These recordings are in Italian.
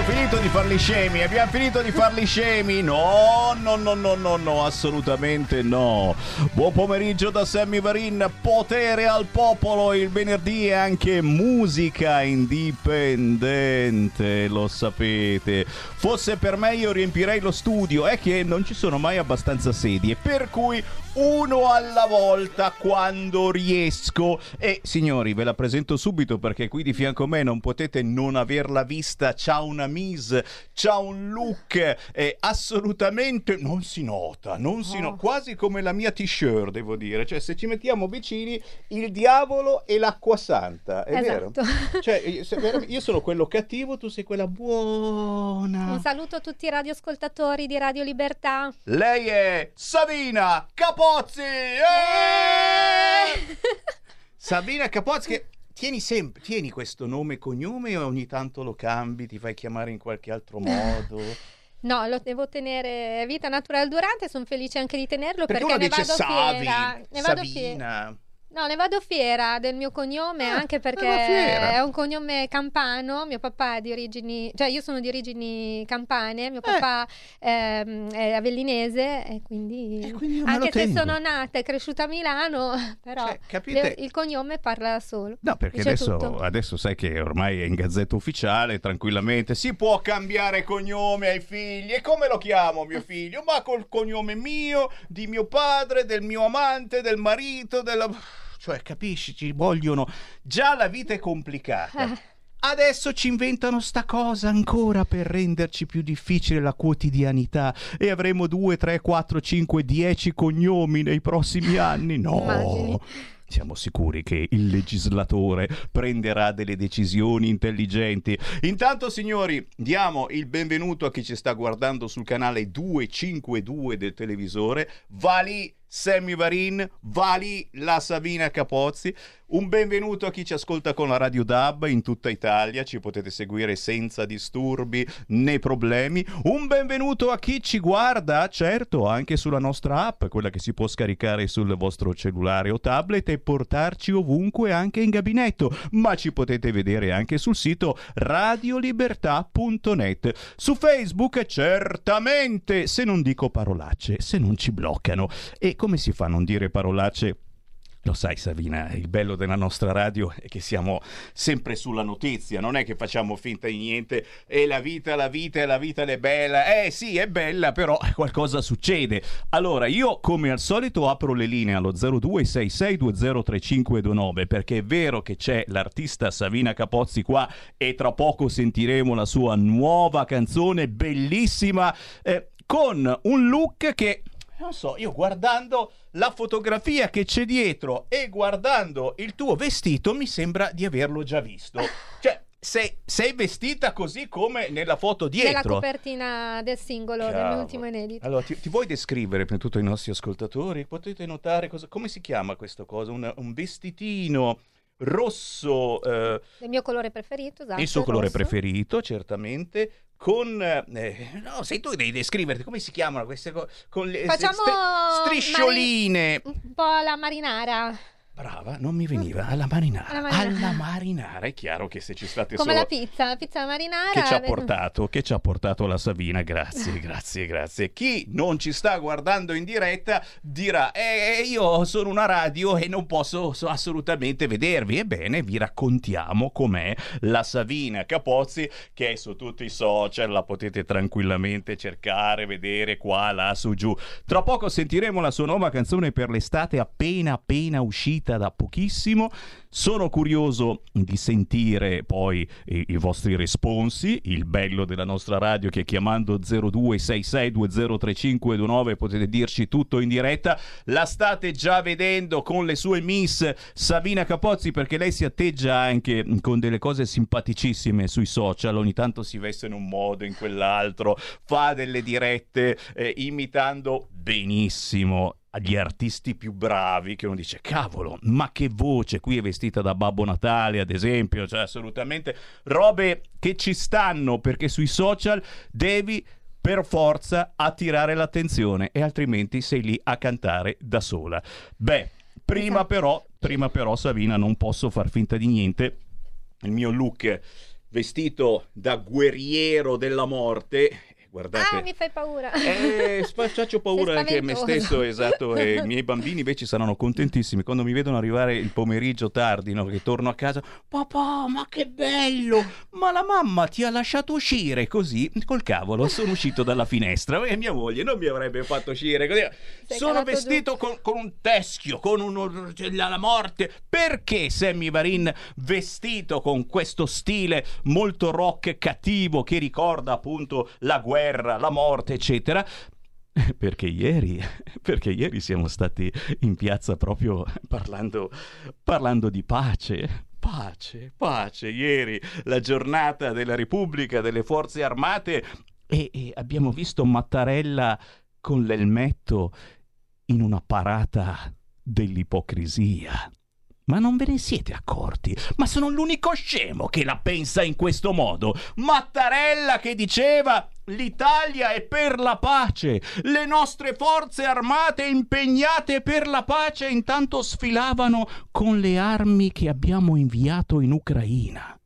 Abbiamo finito di farli scemi, abbiamo finito di farli scemi. No, no, no, no, no, no, assolutamente no. Buon pomeriggio da Sammy Varin, potere al popolo. Il venerdì è anche musica indipendente, lo sapete. Fosse per me io riempirei lo studio, è che non ci sono mai abbastanza sedie, per cui uno alla volta quando riesco. E signori, ve la presento subito perché qui di fianco a me non potete non averla vista. C'ha una mise, c'ha un look e assolutamente non si nota, non si nota, quasi come la mia t-shirt, devo dire. Cioè, se ci mettiamo vicini, il diavolo e l'acqua santa, è Esatto. vero? Cioè, io, sono quello cattivo, tu sei quella buona. Un saluto a tutti i radioascoltatori di Radio Libertà. Lei è Sabina Capozzi! Eh! Sabina Capozzi che tieni sempre, tieni questo nome e cognome o ogni tanto lo cambi, ti fai chiamare in qualche altro modo? No, lo devo tenere vita naturale durante, sono felice anche di tenerlo Perché perché, uno ne dice vado Savi, fiera. Ne vado fiera. No, ne vado fiera del mio cognome Ah, anche perché è un cognome campano. Mio papà è di origini, cioè io sono di origini campane, mio papà ehm, è avellinese e quindi, Eh, quindi anche se sono nata e cresciuta a Milano, però Cioè, le- il cognome parla da solo. No, perché adesso, adesso sai che ormai è in gazzetta ufficiale, tranquillamente. Si può cambiare cognome ai figli. E come lo chiamo mio figlio? Ma col cognome mio, di mio padre, del mio amante, del marito, della... Cioè, capisci, ci vogliono... Già la vita è complicata. Adesso ci inventano sta cosa ancora per renderci più difficile la quotidianità e avremo 2, 3, 4, 5, 10 cognomi nei prossimi anni. No, Immagini. siamo sicuri che il legislatore prenderà delle decisioni intelligenti. Intanto, signori, diamo il benvenuto a chi ci sta guardando sul canale 252 del televisore. Va lì Sammy Varin, va lì la Sabina Capozzi. Un benvenuto a chi ci ascolta con la Radio DAB in tutta Italia, ci potete seguire senza disturbi né problemi. Un benvenuto a chi ci guarda, certo, anche sulla nostra app, quella che si può scaricare sul vostro cellulare o tablet e portarci ovunque anche in gabinetto, ma ci potete vedere anche sul sito radiolibertà.net. Su Facebook certamente, se non dico parolacce, se non ci bloccano. E come si fa a non dire parolacce? Lo sai Savina, il bello della nostra radio è che siamo sempre sulla notizia, non è che facciamo finta di niente e la vita, la vita, la vita è bella. Eh sì, è bella, però qualcosa succede. Allora, io come al solito apro le linee allo 0266203529 perché è vero che c'è l'artista Savina Capozzi qua e tra poco sentiremo la sua nuova canzone bellissima eh, con un look che non so, io guardando la fotografia che c'è dietro e guardando il tuo vestito mi sembra di averlo già visto. Cioè, sei, sei vestita così come nella foto Nella dietro. copertina del singolo del Cavolo. mio ultimo inedito. Allora, ti, ti vuoi descrivere per tutti i nostri ascoltatori? Potete notare cosa, come si chiama questa cosa? Un, un vestitino rosso, eh, Del mio colore preferito, esatto. il suo colore rosso. preferito, certamente. Con eh, no, sei tu devi descriverti come si chiamano queste cose? Con le Facciamo striscioline. Un po' la marinara. Brava, non mi veniva alla marinara. Alla marinara. Alla marinara, è chiaro che se ci state Come solo la pizza, la pizza marinara. che ci ha portato, che ci ha portato la Savina, grazie, grazie, grazie. Chi non ci sta guardando in diretta dirà, eh, io sono una radio e non posso so- assolutamente vedervi. Ebbene, vi raccontiamo com'è la Savina Capozzi, che è su tutti i social, la potete tranquillamente cercare, vedere qua, là, su, giù. Tra poco sentiremo la sua nuova canzone per l'estate appena appena uscita da pochissimo. Sono curioso di sentire poi i, i vostri responsi, il bello della nostra radio che chiamando 0266203529 potete dirci tutto in diretta. La state già vedendo con le sue miss Savina Capozzi perché lei si atteggia anche con delle cose simpaticissime sui social, ogni tanto si veste in un modo, in quell'altro, fa delle dirette eh, imitando benissimo agli artisti più bravi che uno dice cavolo ma che voce qui è vestita da Babbo Natale ad esempio cioè assolutamente robe che ci stanno perché sui social devi per forza attirare l'attenzione e altrimenti sei lì a cantare da sola beh prima Esatto. però prima però Savina non posso far finta di niente il mio look vestito da guerriero della morte guardate. Ah, mi fai paura. eh, faccio paura anche a me stesso, esatto, e i miei bambini invece saranno contentissimi quando mi vedono arrivare il pomeriggio tardi, no? che torno a casa, papà, ma che bello, ma la mamma ti ha lasciato uscire! Così, col cavolo, sono uscito dalla finestra. E mia moglie non mi avrebbe fatto uscire così, Sei sono vestito con, con un teschio, con uno, la morte, perché Sammy Varin vestito con questo stile molto rock cattivo che ricorda appunto la guerra, la morte, eccetera. Perché ieri, perché ieri siamo stati in piazza proprio parlando, parlando di pace. Pace, pace. Ieri la giornata della Repubblica, delle Forze Armate e, e abbiamo visto Mattarella con l'elmetto in una parata dell'ipocrisia. Ma non ve ne siete accorti? Ma sono l'unico scemo che la pensa in questo modo. Mattarella che diceva l'Italia è per la pace, le nostre forze armate impegnate per la pace intanto sfilavano con le armi che abbiamo inviato in Ucraina.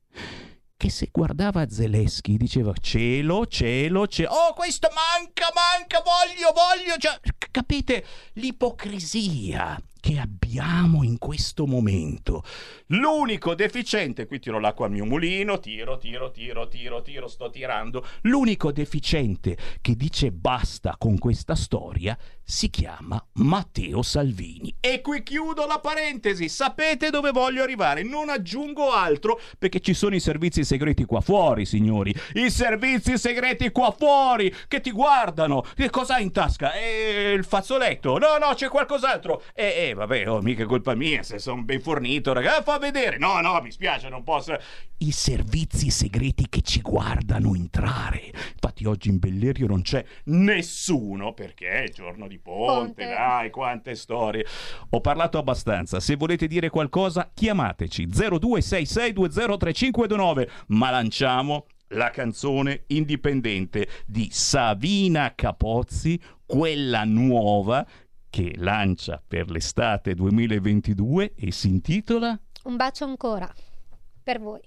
Che se guardava Zelensky diceva cielo, cielo, cielo, oh questo manca, manca, voglio, voglio, cioè, capite? L'ipocrisia che abbiamo in questo momento. L'unico deficiente, qui tiro l'acqua al mio mulino, tiro, tiro, tiro, tiro, tiro, sto tirando. L'unico deficiente che dice basta con questa storia si chiama Matteo Salvini. E qui chiudo la parentesi, sapete dove voglio arrivare? Non aggiungo altro perché ci sono i servizi segreti qua fuori, signori. I servizi segreti qua fuori che ti guardano. Che cosa hai in tasca? Eh, il fazzoletto? No, no, c'è qualcos'altro. Eh, eh, vabbè, oh, mica colpa mia se sono ben fornito, raga. Fa vedere. No, no, mi spiace, non posso. I servizi segreti che ci guardano entrare. Infatti oggi in Bellerio non c'è nessuno perché è giorno di ponte, Ponte. dai, quante storie. Ho parlato abbastanza. Se volete dire qualcosa, chiamateci 0266203529. Ma lanciamo la canzone indipendente di Savina Capozzi, quella nuova che lancia per l'estate 2022 e si intitola Un bacio ancora per voi.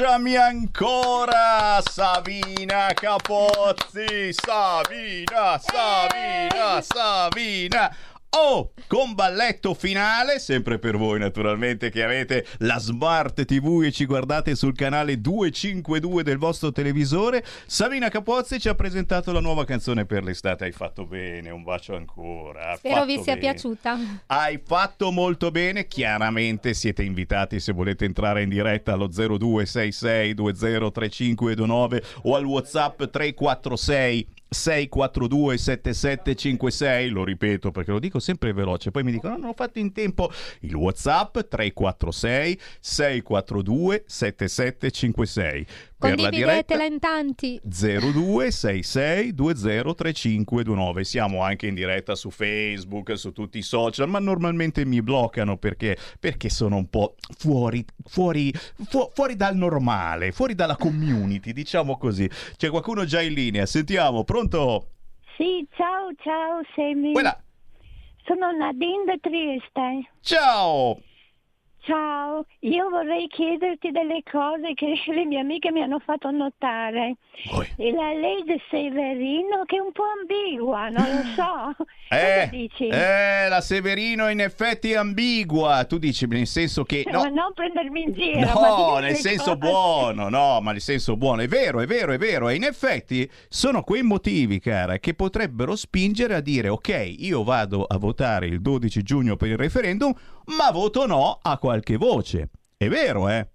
Baciami ancora, Savina Capozzi, Savina, Savina, Savina. Oh, con balletto finale, sempre per voi naturalmente che avete la Smart TV e ci guardate sul canale 252 del vostro televisore. Savina Capozzi ci ha presentato la nuova canzone per l'estate. Hai fatto bene, un bacio ancora. Spero vi sia bene. piaciuta. Hai fatto molto bene, chiaramente siete invitati se volete entrare in diretta allo 0266203529 o al WhatsApp 346 642 7756 lo ripeto perché lo dico sempre veloce. Poi mi dicono no, non ho fatto in tempo. Il whatsapp 346 642 7756 per la diretta Condividetela in tanti. 0266203529 siamo anche in diretta su Facebook su tutti i social ma normalmente mi bloccano perché, perché sono un po' fuori fuori, fu- fuori dal normale fuori dalla community diciamo così c'è qualcuno già in linea sentiamo pronto Sì, ciao, ciao Semi. quella Sono Nadine da Trieste. ciao Ciao, io vorrei chiederti delle cose che le mie amiche mi hanno fatto notare. Oi. E la legge Severino che è un po' ambigua, non lo so. Eh, Cosa dici? eh, la Severino in effetti è ambigua. Tu dici nel senso che. Cioè, No, Ma non prendermi in giro. no nel senso cose. buono, no, ma nel senso buono. È vero, è vero, è vero. E in effetti sono quei motivi, cara, che potrebbero spingere a dire: ok, io vado a votare il 12 giugno per il referendum, ma voto no a qualche voce. È vero, eh?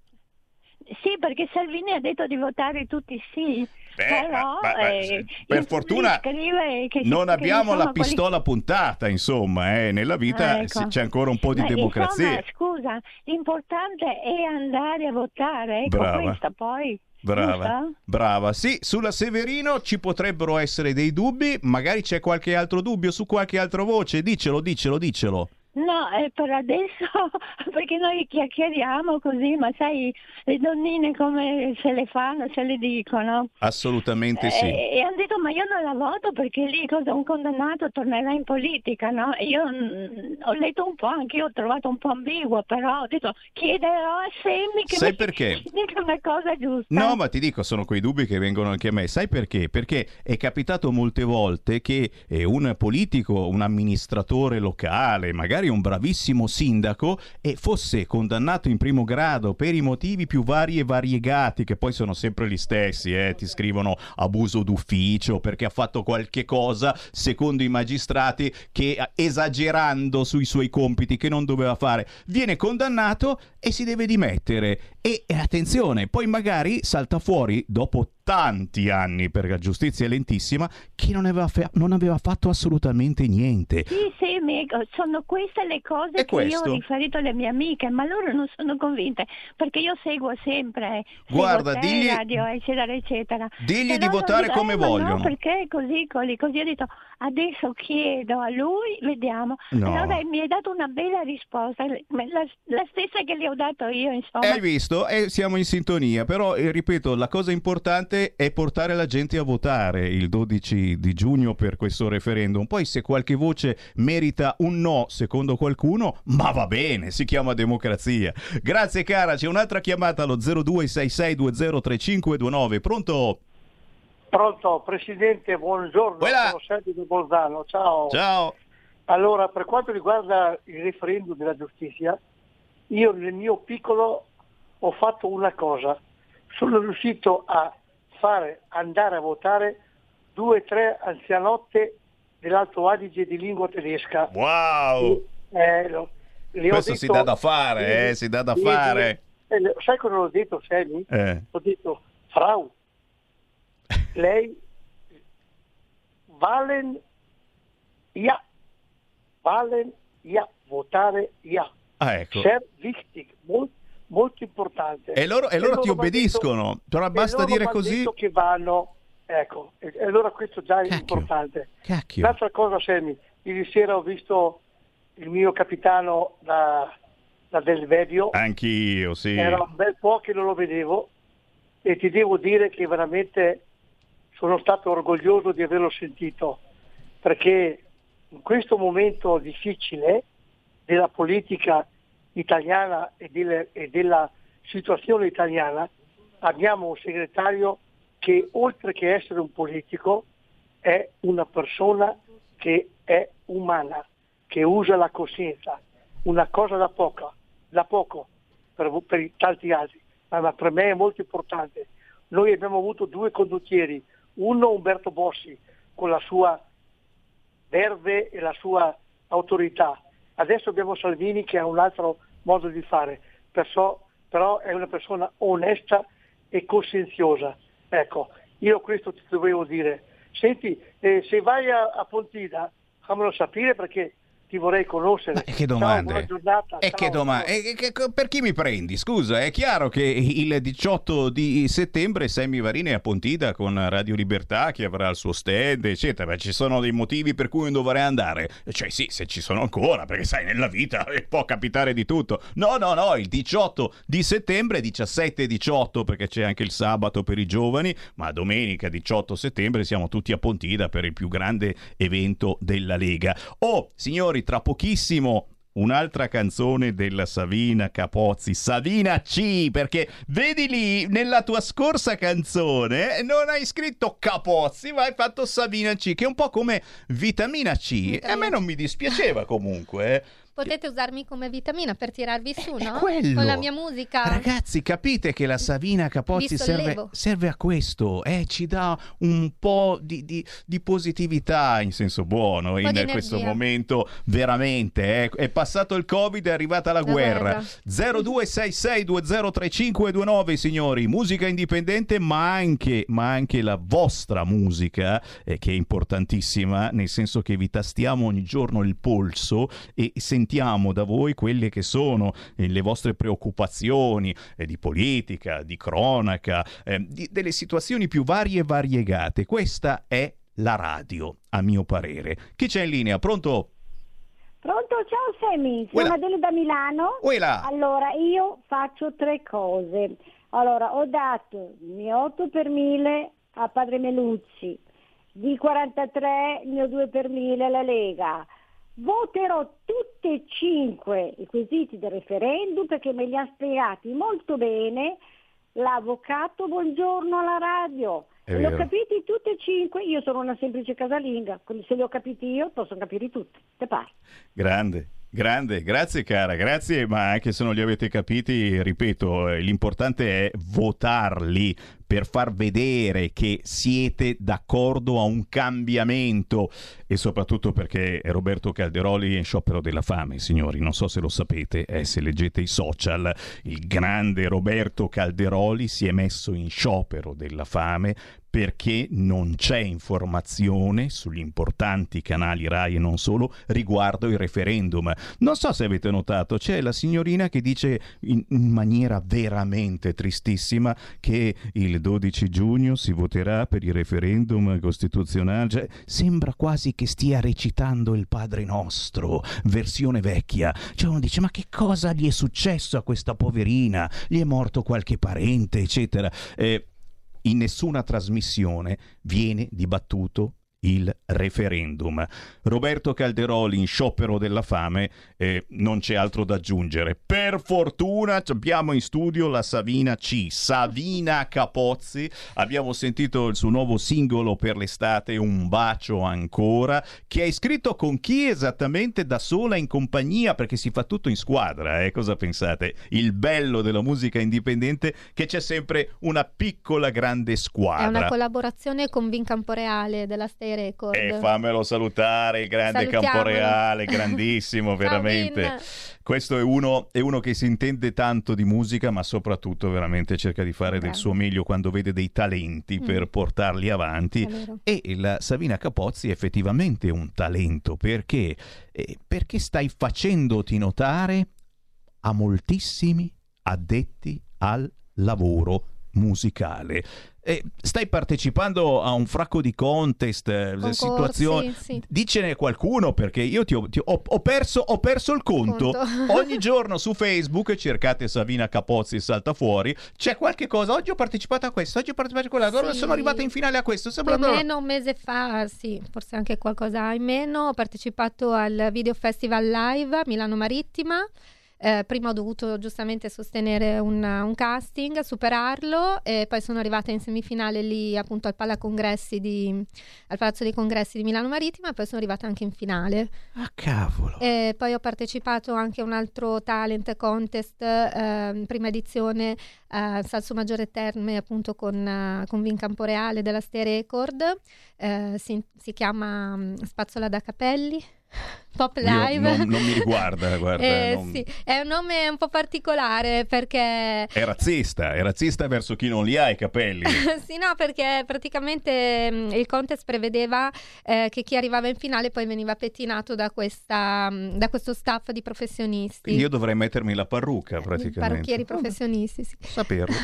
Sì, perché Salvini ha detto di votare tutti sì. Beh, però, ma- ma- eh, per fortuna scrive che- non che abbiamo la pistola puntata, insomma, eh. nella vita Ah, ecco. c'è ancora un po' di Ma, democrazia. insomma, scusa, l'importante è andare a votare, ecco Brava. questa poi. Brava, brava. Sì, sulla Severino ci potrebbero essere dei dubbi, magari c'è qualche altro dubbio su qualche altra voce. Dicelo, dicelo, dicelo. No, eh, per adesso, perché noi chiacchieriamo così, ma sai, le donnine come se le fanno, se le dicono. Assolutamente sì. Eh, E hanno detto, ma io non la voto perché lì cosa, un condannato tornerà in politica, no? Io mm, ho letto un po', anche io ho trovato un po' ambiguo, però ho detto, chiederò a Semmi che Sai mi perché? dica una cosa giusta. No, ma ti dico, sono quei dubbi che vengono anche a me. Sai perché? Perché è capitato molte volte che eh, un politico, un amministratore locale, magari un bravissimo sindaco, e fosse condannato in primo grado per i motivi più vari e variegati, che poi sono sempre gli stessi, eh, ti scrivono abuso d'ufficio perché ha fatto qualche cosa, secondo i magistrati, che eh, esagerando sui suoi compiti che non doveva fare, viene condannato e si deve dimettere. E attenzione, poi magari salta fuori dopo tanti anni, perché la giustizia è lentissima, che non aveva, fa- non aveva fatto assolutamente niente. Sì, sì, mi- ecco, sono queste le cose E che questo? io ho riferito alle mie amiche, ma loro non sono convinte, perché io seguo sempre, seguo Guarda, te, digli- radio, eccetera, eccetera. Digli Però di votare dico, come "Eh, vogliono. No, perché è così, così, così ho detto, adesso chiedo a lui, vediamo. No. Allora mi hai dato una bella risposta, la, la stessa che le ho dato io, insomma. Hai visto? E siamo in sintonia, però eh, ripeto, la cosa importante è portare la gente a votare il 12 di giugno per questo referendum. Poi se qualche voce merita un no, secondo qualcuno, ma va bene, si chiama democrazia. Grazie cara, c'è un'altra chiamata allo 0266203529. Pronto? Pronto, Presidente, buongiorno, Quella- sono Sergio di Bolzano, ciao. Ciao. Allora, per quanto riguarda il referendum della giustizia, io nel mio piccolo ho fatto una cosa, sono riuscito a fare andare a votare due o tre anzianotte dell'Alto Adige di lingua tedesca. Wow! Eh, le ho Questo si detto- dà da fare, eh, si dà da Sì, fare. Eh, sai cosa ho detto, Semi? Eh. Ho detto, Frau, lei valen ja, valen ja, votare ja. Ah, ecco. Sehr wichtig, mol- molto importante. E loro, e loro ti m'han obbediscono, però e basta loro dire così. detto che vanno, ecco, e, e allora questo già è Cacchio. importante. Cacchio. L'altra cosa, Semi, ieri sera ho visto il mio capitano da, da Del Vedio, Anch'io, sì. era un bel po' che non lo vedevo e ti devo dire che veramente sono stato orgoglioso di averlo sentito, perché in questo momento difficile della politica italiana e, delle- e della situazione italiana, abbiamo un segretario che oltre che essere un politico è una persona che è umana, che usa la coscienza, una cosa da poco, da poco per, per tanti altri, ma, per me è molto importante. Noi abbiamo avuto due condottieri, uno Umberto Bossi con la sua verde e la sua autorità, adesso abbiamo Salvini che ha un altro modo di fare, perciò, però è una persona onesta e coscienziosa. Ecco, io questo ti dovevo dire. Senti, eh, se vai a, a Pontida, fammelo sapere perché ti vorrei conoscere. Ma che domande? E ciao, che e che- che- per chi mi prendi? Scusa, è chiaro che il 18 di settembre Sammy Varini è a Pontida con Radio Libertà che avrà il suo stand, eccetera. Ci sono dei motivi per cui non dovrei andare? Cioè sì, se ci sono ancora, perché sai, nella vita può capitare di tutto. No, no, no, il 18 di settembre, 17 e 18 perché c'è anche il sabato per i giovani, ma domenica 18 settembre siamo tutti a Pontida per il più grande evento della Lega. Oh, signori, tra pochissimo un'altra canzone della Savina Capozzi, Savina C, perché vedi lì nella tua scorsa canzone non hai scritto Capozzi, ma hai fatto Savina C, che è un po' come vitamina C. E a me non mi dispiaceva comunque. Eh. Potete usarmi come vitamina per tirarvi su, È no? quello. Con la mia musica. Ragazzi, capite che la Savina Capozzi serve, serve a questo, eh, ci dà un po' di, di- di positività in senso buono in questo momento, veramente. eh. È passato il Covid, è arrivata la, La guerra. guerra. 0266203529, signori, musica indipendente, ma anche, ma anche la vostra musica, eh, che è importantissima, nel senso che vi tastiamo ogni giorno il polso e sentiamo da voi quelle che sono eh, le vostre preoccupazioni eh, di politica, di cronaca, eh, di- delle situazioni più varie e variegate. Questa è la radio, a mio parere. Chi c'è in linea? Pronto? Pronto, ciao Semi, sono. Adele da Milano. Uela. Allora, io faccio tre cose. Allora, ho dato il mio 8 per 1000 a Padre Meluzzi, di 43 il mio 2 per 1000 alla Lega. Voterò tutti e cinque i quesiti del referendum perché me li ha spiegati molto bene l'avvocato Buongiorno alla radio. È Li ho capiti tutti e cinque, io sono una semplice casalinga, quindi se li ho capiti io possono capire tutti. Te pare? Grande. Grande, grazie cara, grazie, ma anche se non li avete capiti, ripeto, eh, l'importante è votarli per far vedere che siete d'accordo a un cambiamento. E soprattutto perché Roberto Calderoli è in sciopero della fame, signori, non so se lo sapete, eh, se leggete i social, il grande Roberto Calderoli si è messo in sciopero della fame perché non c'è informazione sugli importanti canali RAI e non solo riguardo il referendum. Non so se avete notato, c'è la signorina che dice in, in maniera veramente tristissima che il 12 giugno si voterà per il referendum costituzionale. Cioè, sembra quasi che stia recitando il Padre Nostro, versione vecchia. Cioè uno dice ma che cosa gli è successo a questa poverina? Gli è morto qualche parente, eccetera. Eh, in nessuna trasmissione viene dibattuto il referendum. Roberto Calderoli in sciopero della fame, eh, non c'è altro da aggiungere. Per fortuna abbiamo in studio la Savina C, Savina Capozzi. Abbiamo sentito il suo nuovo singolo per l'estate, Un bacio ancora, che hai scritto con chi esattamente da sola in compagnia, perché si fa tutto in squadra, eh? cosa pensate? Il bello della musica indipendente che c'è sempre una piccola grande È squadra. una collaborazione con Vin Camporeale della Record. E fammelo salutare, il grande. Camporeale, grandissimo, veramente. Questo è uno, è uno che si intende tanto di musica, ma soprattutto veramente cerca di fare del Bravo. suo meglio quando vede dei talenti Mm. per portarli avanti. E la Savina Capozzi è effettivamente un talento perché, eh, perché stai facendoti notare a moltissimi addetti al lavoro musicale. E stai partecipando a un fracco di contest, eh, Concorsi, situazioni. sì. Dicene qualcuno perché io ti ho, ti ho- ho perso, ho perso il conto. Conto. Ogni giorno su Facebook cercate Savina Capozzi salta fuori. C'è qualche cosa. Oggi ho partecipato a questo, oggi ho partecipato a quell'altro. Allora Sì. sono arrivata in finale a questo. Più o meno un mese fa, sì, forse anche qualcosa in meno, ho partecipato al Video Festival Live a Milano Marittima eh, prima ho dovuto giustamente sostenere un, un casting, superarlo e poi sono arrivata in semifinale lì appunto al, di, al Palazzo dei Congressi di Milano Marittima e poi sono arrivata anche in finale. Ah, cavolo. E poi ho partecipato anche a un altro talent contest, eh, prima edizione, a Salso Maggiore Terme, appunto con, eh, con Vin Camporeale della Ste Record. Eh, si, si chiama mm, Spazzola da Capelli. Pop Live. non, non mi riguarda, guarda. Eh, non- sì, è un nome un po' particolare perché È razzista, è razzista verso chi non li ha i capelli. sì, no, perché praticamente mh, il contest prevedeva eh, che chi arrivava in finale poi veniva pettinato da, questa, mh, da questo staff di professionisti. Io dovrei mettermi la parrucca praticamente. parrucchieri professionisti, sì. Saperlo.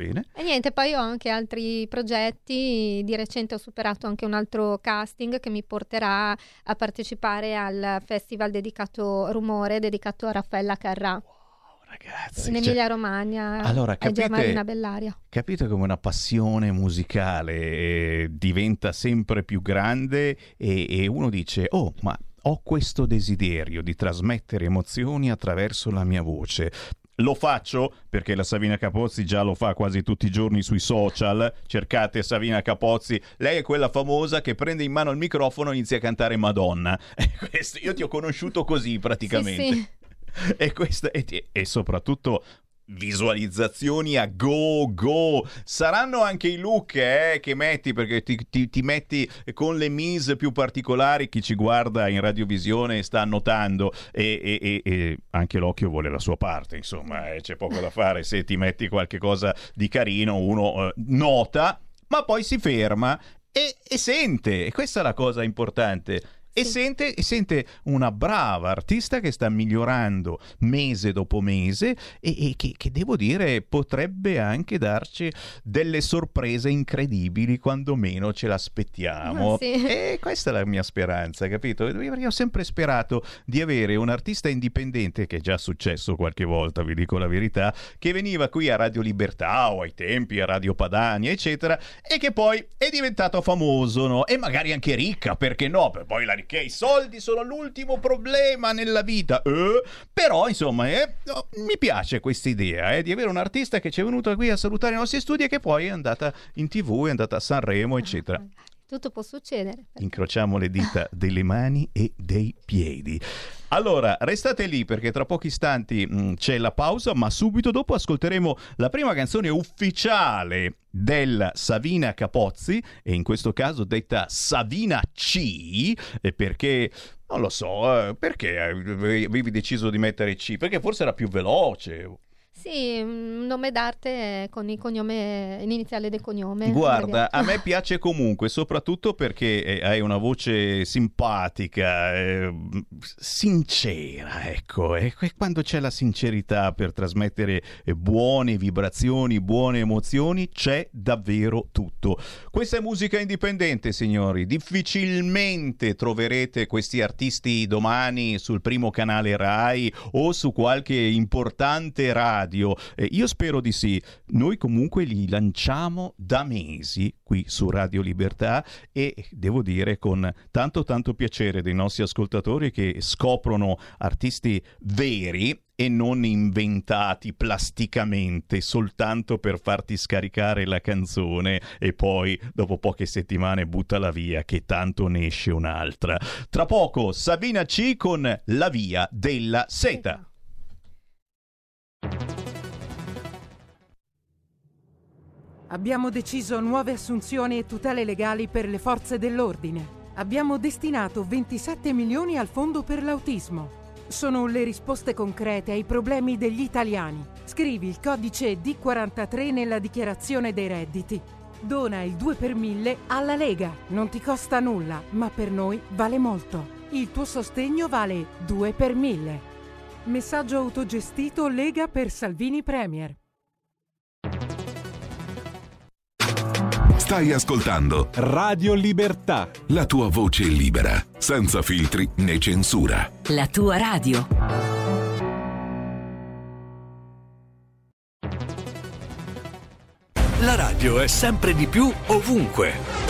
Bene. E niente, poi ho anche altri progetti. Di recente ho superato anche un altro casting che mi porterà a partecipare al festival dedicato Rumore, dedicato a Raffaella Carrà Ragazzi, in cioè, Emilia Romagna. allora, capite- Marina Bellaria. capite come una passione musicale eh, diventa sempre più grande e, e uno dice, oh, ma ho questo desiderio di trasmettere emozioni attraverso la mia voce. Lo faccio perché la Savina Capozzi già lo fa quasi tutti i giorni sui social. Cercate Savina Capozzi, lei è quella famosa che prende in mano il microfono e inizia a cantare Madonna. Questo- io ti ho conosciuto così praticamente. Sì, sì. e, questa, e, e soprattutto visualizzazioni a go go. Saranno anche i look eh, che metti perché ti, ti- ti metti con le mise più particolari chi ci guarda in radiovisione sta notando e, e- e- e anche l'occhio vuole la sua parte insomma eh, c'è poco da fare. Se ti metti qualche cosa di carino uno eh, nota ma poi si ferma e, e sente. E questa è la cosa importante e Sì. sente, e sente una brava artista che sta migliorando mese dopo mese e, e che, che devo dire potrebbe anche darci delle sorprese incredibili quando meno ce l'aspettiamo. Ah, sì. E questa è la mia speranza, capito? Perché ho sempre sperato di avere un artista indipendente, che è già successo qualche volta, vi dico la verità, che veniva qui a Radio Libertà o ai tempi a Radio Padania, eccetera, e che poi è diventato famoso, no? E magari anche ricca, perché no? Per poi la ricchezza, i soldi sono l'ultimo problema nella vita. eh? Però, insomma, eh, mi piace questa idea eh, di avere un artista che ci è venuto qui a salutare i nostri studi e che poi è andata in tv, è andata a Sanremo, eccetera. Tutto può succedere. Incrociamo le dita delle mani e dei piedi. Allora, restate lì perché tra pochi istanti mh, c'è la pausa, ma subito dopo ascolteremo la prima canzone ufficiale della Savina Capozzi, e in questo caso detta Savina C, eh, perché non lo so, eh, perché avevi deciso di mettere C? Perché forse era più veloce. Sì, un nome d'arte con il cognome, l'iniziale del cognome. Guarda, a me piace comunque, soprattutto perché eh, hai una voce simpatica, eh, sincera, ecco. E quando c'è la sincerità per trasmettere eh, buone vibrazioni, buone emozioni, c'è davvero tutto. Questa è musica indipendente, signori. Difficilmente troverete questi artisti domani sul primo canale Rai o su qualche importante radio. Eh, io spero di sì. Noi comunque li lanciamo da mesi qui su Radio Libertà e devo dire con tanto tanto piacere dei nostri ascoltatori che scoprono artisti veri e non inventati plasticamente soltanto per farti scaricare la canzone e poi dopo poche settimane buttala via che tanto ne esce un'altra. Tra poco Sabina C con La via della seta. Abbiamo deciso nuove assunzioni e tutele legali per le forze dell'ordine. Abbiamo destinato 27 milioni al fondo per l'autismo. Sono le risposte concrete ai problemi degli italiani. Scrivi il codice D43 nella dichiarazione dei redditi. Dona il 2 per 1000 alla Lega. Non ti costa nulla, ma per noi vale molto. Il tuo sostegno vale 2 per 1000. Messaggio autogestito Lega per Salvini Premier. Stai ascoltando Radio Libertà. la tua voce libera, senza filtri né censura. La tua radio. La radio è sempre di più ovunque.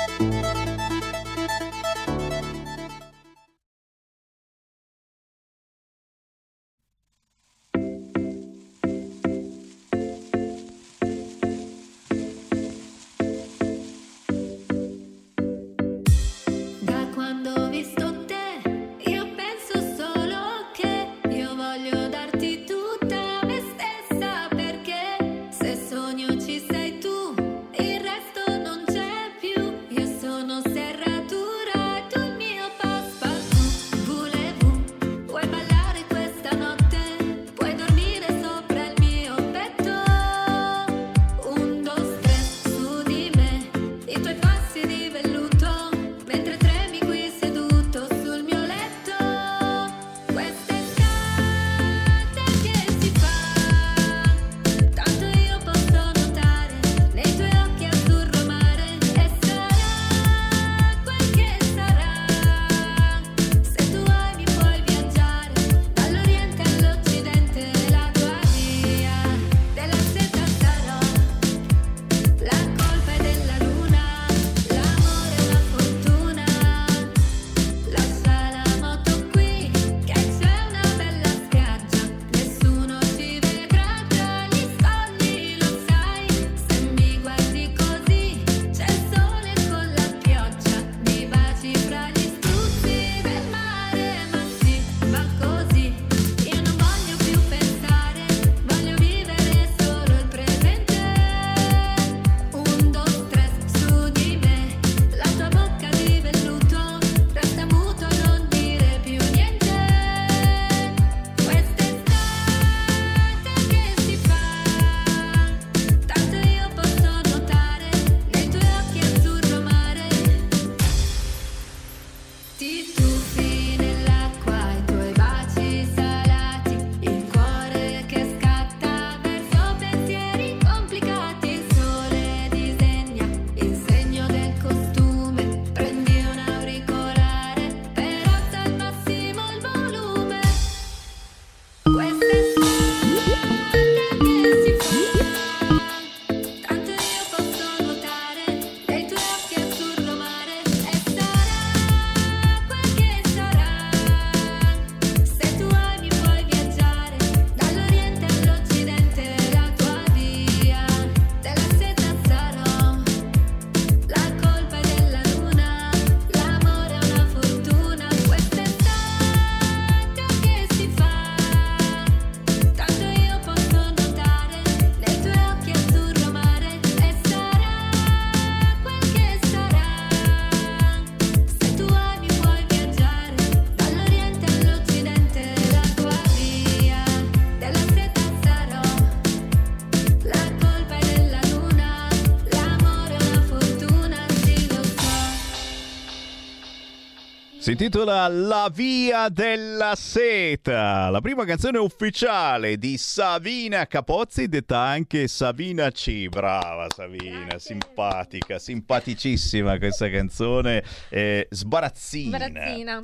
Si intitola La via della seta, la prima canzone ufficiale di Savina Capozzi, detta anche Savina C. Brava Savina, simpatica, simpaticissima questa canzone, eh, sbarazzina. Barazzina.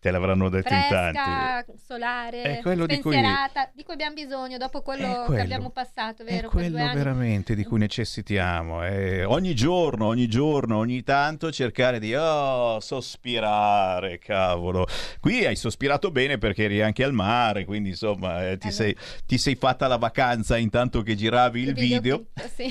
Te l'avranno detto in tanti. Fresca, solare, È quello di cui- di cui abbiamo bisogno dopo quello, È che quello. abbiamo passato, È vero? due quello veramente di cui necessitiamo. eh. ogni giorno, ogni giorno, ogni tanto cercare di oh, sospirare, cavolo. Qui hai sospirato bene perché eri anche al mare, quindi insomma eh, ti, sei, ti sei fatta la vacanza intanto che giravi il video. videoclip, Sì,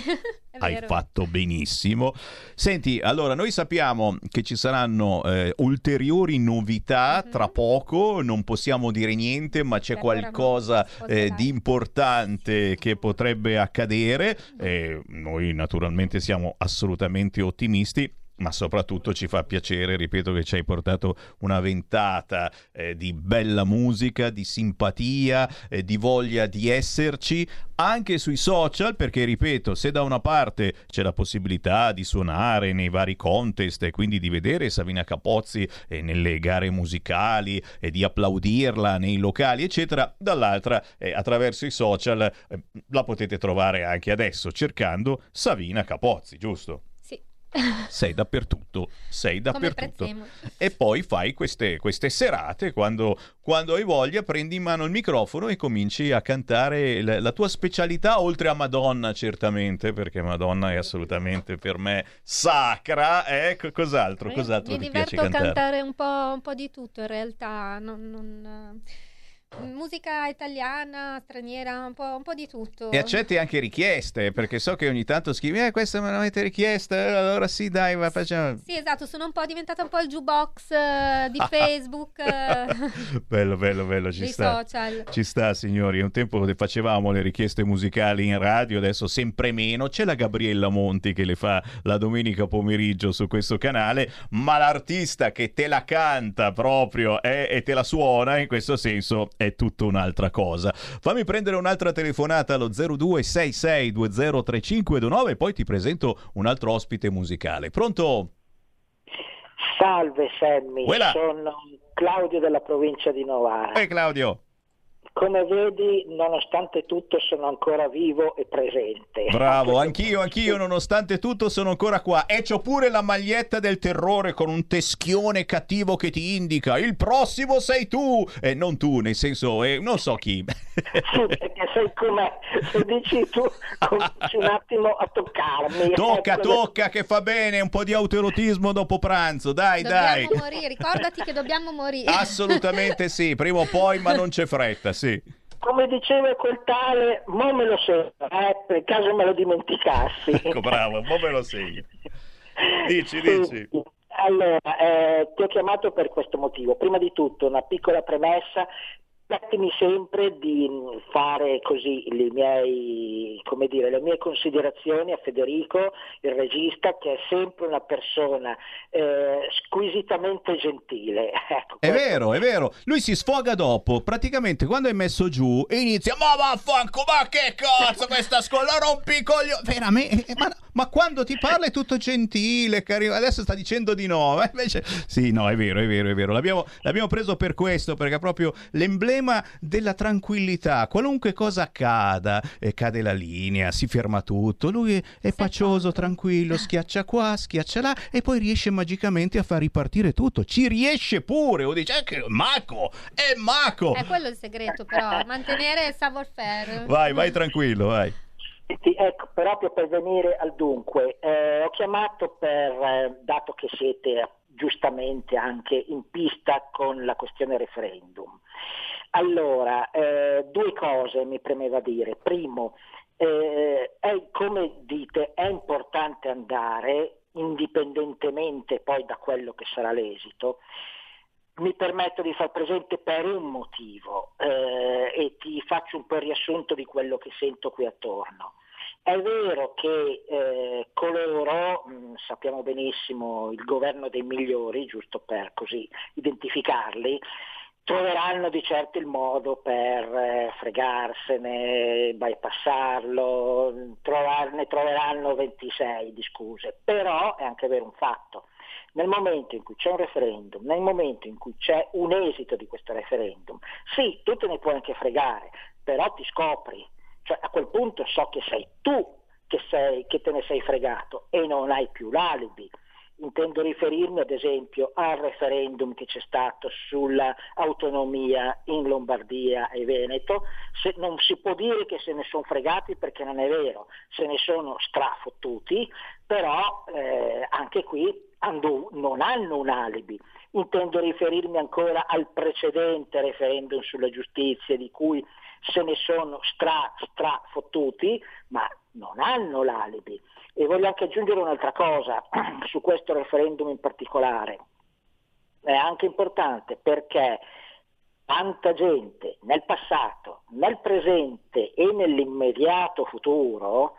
è hai fatto benissimo. Senti, allora noi sappiamo che ci saranno eh, ulteriori novità Mhm. tra poco, non possiamo dire niente, ma c'è qualcosa eh, di importante che potrebbe accadere. Eh, noi naturalmente siamo assolutamente ottimisti. Ma soprattutto ci fa piacere, ripeto, che ci hai portato una ventata eh, di bella musica, di simpatia, eh, di voglia di esserci anche sui social, perché ripeto, se da una parte c'è la possibilità di suonare nei vari contest e quindi di vedere Savina Capozzi eh, nelle gare musicali e di applaudirla nei locali, eccetera, dall'altra eh, attraverso i social eh, la potete trovare anche adesso cercando Savina Capozzi, giusto? Sei dappertutto, sei dappertutto. E poi fai queste, queste serate quando, quando hai voglia, prendi in mano il microfono e cominci a cantare la, la tua specialità, oltre a Madonna, certamente, perché Madonna è assolutamente per me sacra. Eh, co- cos'altro, cos'altro Mi ti piace diverto a cantare? cantare un po', un po' di tutto in realtà, non- non, eh, musica italiana, straniera, un po', un po' di tutto. E accetti anche richieste, perché so che ogni tanto scrivi, eh, questa me l'avete richiesta, eh, allora sì, dai, va, facciamo. Sì, esatto, sono un po' diventata un po' il jukebox eh, di Facebook, eh, bello, bello, bello, ci sta. social. Ci sta, signori. Un tempo facevamo le richieste musicali in radio, adesso sempre meno. C'è la Gabriella Monti che le fa la domenica pomeriggio su questo canale, ma l'artista che te la canta proprio eh, e te la suona, in questo senso, è tutta un'altra cosa. Fammi prendere un'altra telefonata allo 0266203529 e poi ti presento un altro ospite musicale. Pronto? Salve Sammy, Quella. sono Claudio della provincia di Novara. Ehi Claudio. Come vedi, nonostante tutto sono ancora vivo e presente. Bravo, anch'io, anch'io, nonostante tutto, sono ancora qua. E c'ho pure la maglietta del terrore con un teschione cattivo che ti indica: il prossimo sei tu! E non tu, nel senso, eh, non so chi. Sì, perché sei come se dici tu, cominci un attimo a toccarmi. tocca, Ecco, tocca, che fa bene. Un po' di autoerotismo dopo pranzo. Dai, dai. Dobbiamo morire, ricordati che dobbiamo morire. Assolutamente sì, prima o poi, ma non c'è fretta, sì. Come diceva quel tale, mo me lo sento, eh, per caso me lo dimenticassi. Ecco, bravo, mo me lo segni. Dici, Sì, dici. Allora, eh, ti ho chiamato per questo motivo. Prima di tutto, una piccola premessa. Permettimi sempre di fare così miei, come dire, le mie considerazioni a Federico, il regista, che è sempre una persona eh, squisitamente gentile. Ecco, È vero, è vero. Lui si sfoga dopo, praticamente quando è messo giù e inizia, ma vaffanculo, ma che cazzo questa scuola rompi i coglioni. Veramente, ma, ma quando ti parla è tutto gentile, carino. Adesso sta dicendo di no. eh, Invece, sì, no, è vero, è vero, è vero. L'abbiamo, l'abbiamo preso per questo, perché è proprio l'emblema della tranquillità. Qualunque cosa accada, eh, cade la linea, si ferma tutto. Lui è, è pacioso, tranquillo, schiaccia qua, schiaccia là e poi riesce magicamente a far ripartire tutto. Ci riesce pure. O dice, eh, che Maco, è Maco. È quello il segreto, però, mantenere il savoir-faire. Vai, vai tranquillo, vai. Ecco, proprio per venire al dunque, eh, ho chiamato per, eh, dato che siete giustamente anche in pista con la questione referendum. Allora, eh, due cose mi premeva dire. Primo, eh, è, come dite, è importante andare, indipendentemente poi da quello che sarà l'esito, mi permetto di far presente per un motivo eh, e ti faccio un po' il riassunto di quello che sento qui attorno. È vero che eh, coloro, mh, sappiamo benissimo, il governo dei migliori, giusto per così identificarli, troveranno di certo il modo per eh, fregarsene, bypassarlo, trovar- ne troveranno 26 di scuse, però è anche vero un fatto. Nel momento in cui c'è un referendum, nel momento in cui c'è un esito di questo referendum, sì, tu te ne puoi anche fregare, però ti scopri, cioè a quel punto so che sei tu che, sei, che te ne sei fregato e non hai più l'alibi. Intendo riferirmi ad esempio al referendum che c'è stato sull'autonomia in Lombardia e Veneto. Se, non si può dire che se ne sono fregati perché non è vero, se ne sono strafottuti, però eh, anche qui non hanno un alibi. Intendo riferirmi ancora al precedente referendum sulla giustizia di cui se ne sono stra, stra fottuti, ma non hanno l'alibi. E voglio anche aggiungere un'altra cosa su questo referendum in particolare. È anche importante perché tanta gente nel passato, nel presente e nell'immediato futuro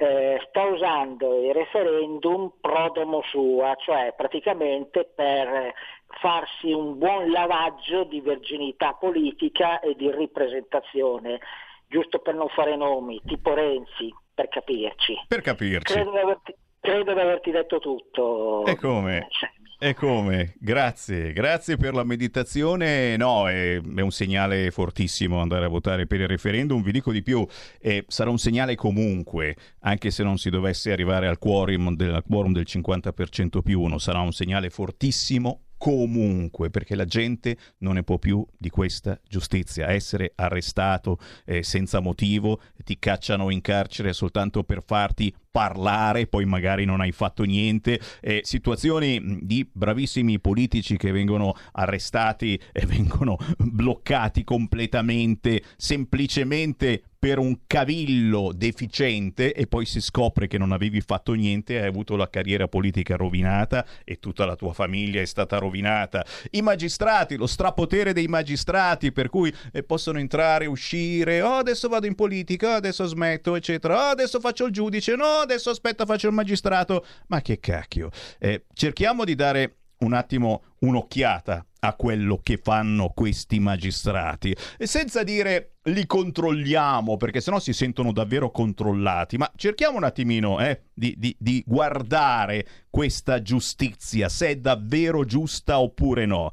eh, sta usando il referendum pro domo sua, cioè praticamente per farsi un buon lavaggio di verginità politica e di ripresentazione, giusto per non fare nomi, tipo Renzi, per capirci. Per capirci. Credo di averti, credo di averti detto tutto. E come? Cioè, E come? Grazie, grazie per la meditazione. No, è, è un segnale fortissimo andare a votare per il referendum. Vi dico di più, eh, sarà un segnale comunque, anche se non si dovesse arrivare al quorum del, quorum del 50% più uno, sarà un segnale fortissimo comunque, perché la gente non ne può più di questa giustizia. Essere arrestato eh, senza motivo, ti cacciano in carcere soltanto per farti parlare, poi magari non hai fatto niente, eh, situazioni mh, di bravissimi politici che vengono arrestati e vengono bloccati completamente, semplicemente per un cavillo deficiente e poi si scopre che non avevi fatto niente, hai avuto la carriera politica rovinata e tutta la tua famiglia è stata rovinata. I magistrati, lo strapotere dei magistrati per cui eh, possono entrare, uscire, oh adesso vado in politica, oh, adesso smetto, eccetera, oh, adesso faccio il giudice, no, adesso aspetta faccio il magistrato. Ma che cacchio. Eh, cerchiamo di dare un attimo un'occhiata a quello che fanno questi magistrati. E senza dire li controlliamo perché sennò si sentono davvero controllati. Ma cerchiamo un attimino eh, di, di- di guardare questa giustizia se è davvero giusta oppure no.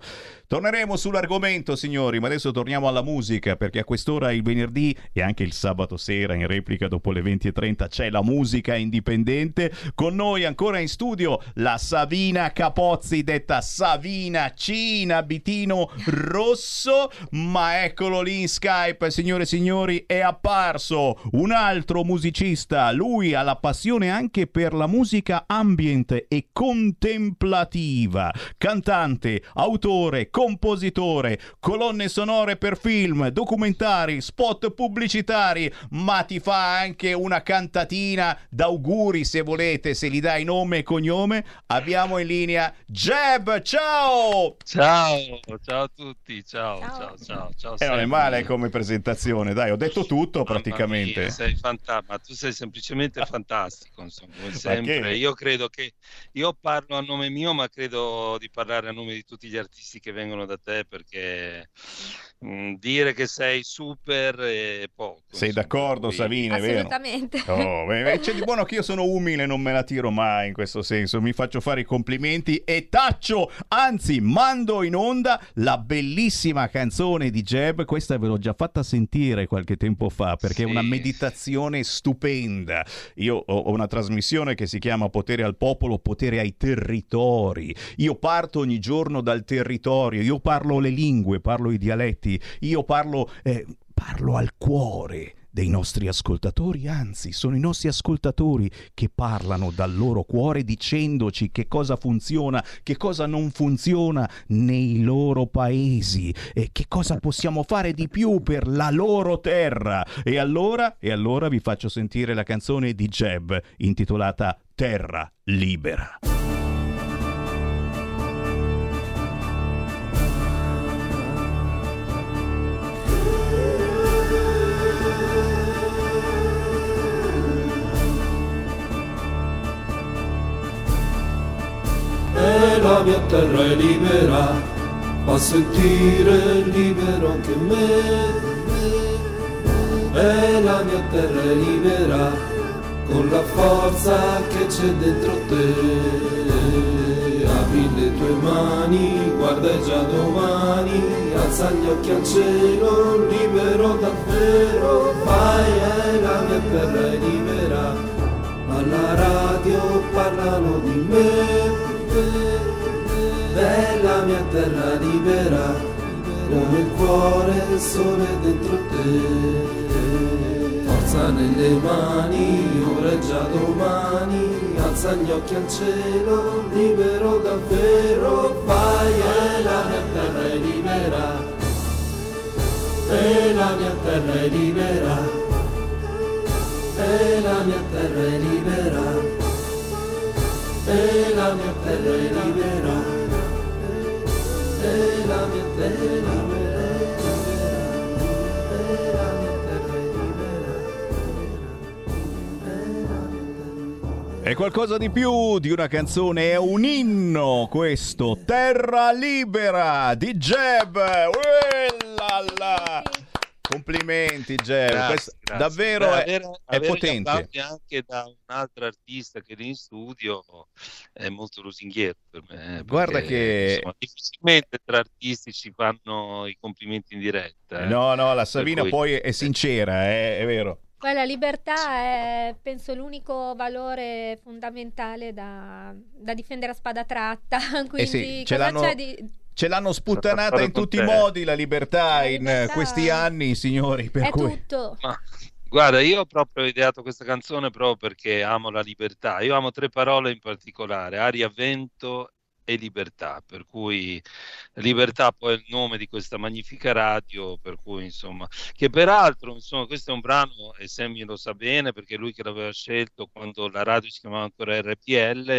Torneremo sull'argomento signori ma adesso torniamo alla musica perché a quest'ora il venerdì e anche il sabato sera in replica dopo le 20.30 c'è la musica indipendente. Con noi ancora in studio la Savina Capozzi detta Savina Cina abitino rosso, ma eccolo lì in Skype, signore e signori, è apparso un altro musicista. Lui ha la passione anche per la musica ambient e contemplativa. Cantante, autore, compositore, colonne sonore per film, documentari, spot pubblicitari, ma ti fa anche una cantatina d'auguri se volete, se gli dai nome e cognome. Abbiamo in linea Jeb, ciao! Ciao, ciao a tutti, ciao, ciao, ciao, ciao. Eh, non è male come presentazione, dai, ho detto tutto Mamma praticamente. mia, sei fanta- ma tu sei semplicemente fantastico, insomma, come che? sempre. Io credo che io parlo a nome mio, ma credo di parlare a nome di tutti gli artisti che vengono da te perché mh, dire che sei super è poco. Sei d'accordo, Savina, è vero? Assolutamente. Oh, beh, beh, c'è di buono che io sono umile, non me la tiro mai in questo senso. Mi faccio fare i complimenti e taccio, anzi, mando in onda la bellissima canzone di Jeb. Questa ve l'ho già fatta sentire qualche tempo fa perché è una meditazione stupenda. Io ho una trasmissione che si chiama Potere al popolo, potere ai territori. Io parto ogni giorno dal territorio, io parlo le lingue, parlo i dialetti, io parlo, eh, parlo al cuore dei nostri ascoltatori, anzi sono i nostri ascoltatori che parlano dal loro cuore dicendoci che cosa funziona, che cosa non funziona nei loro paesi e che cosa possiamo fare di più per la loro terra. E allora, e allora vi faccio sentire la canzone di Jeb intitolata Terra Libera. Mia terra è libera, fa sentire libero anche me. E la mia terra è libera, con la forza che c'è dentro te. Apri le tue mani, guarda già domani, alza gli occhi al cielo, libero davvero. Vai, e la mia terra è libera, alla radio parlano di me. Bella mia terra libera, dove il cuore e il sole dentro te. Forza nelle mani, ora è già domani, alza gli occhi al cielo, libero davvero. Vai, e la mia terra è libera, e la mia terra è libera, e la mia terra è libera. e la mia terra è libera, è qualcosa di più di una canzone, è un inno questo, Terra Libera di Jeb. Uellala. Complimenti grazie. davvero Beh, è, avere, è avere potente. anche da un altro artista che è in studio è molto lusinghiero per me. eh, Guarda perché, che- insomma, difficilmente tra artisti ci fanno i complimenti in diretta. eh. No, no, la Savina cui- poi è sincera, è, è vero. Poi la libertà è, penso, l'unico valore fondamentale da, da difendere a spada tratta. Quindi Eh sì, ce cosa l'hanno- c'è di... Ce l'hanno sputtanata d'accordo in tutti i modi la libertà in eh, libertà questi anni, signori, per È cui... tutto. Ma guarda, io ho proprio ideato questa canzone proprio perché amo la libertà. Io amo tre parole in particolare: aria, vento e libertà. Per cui libertà poi è il nome di questa magnifica radio, per cui insomma, che peraltro, insomma, questo è un brano e Sammy lo sa bene perché è lui che l'aveva scelto quando la radio si chiamava ancora RPL,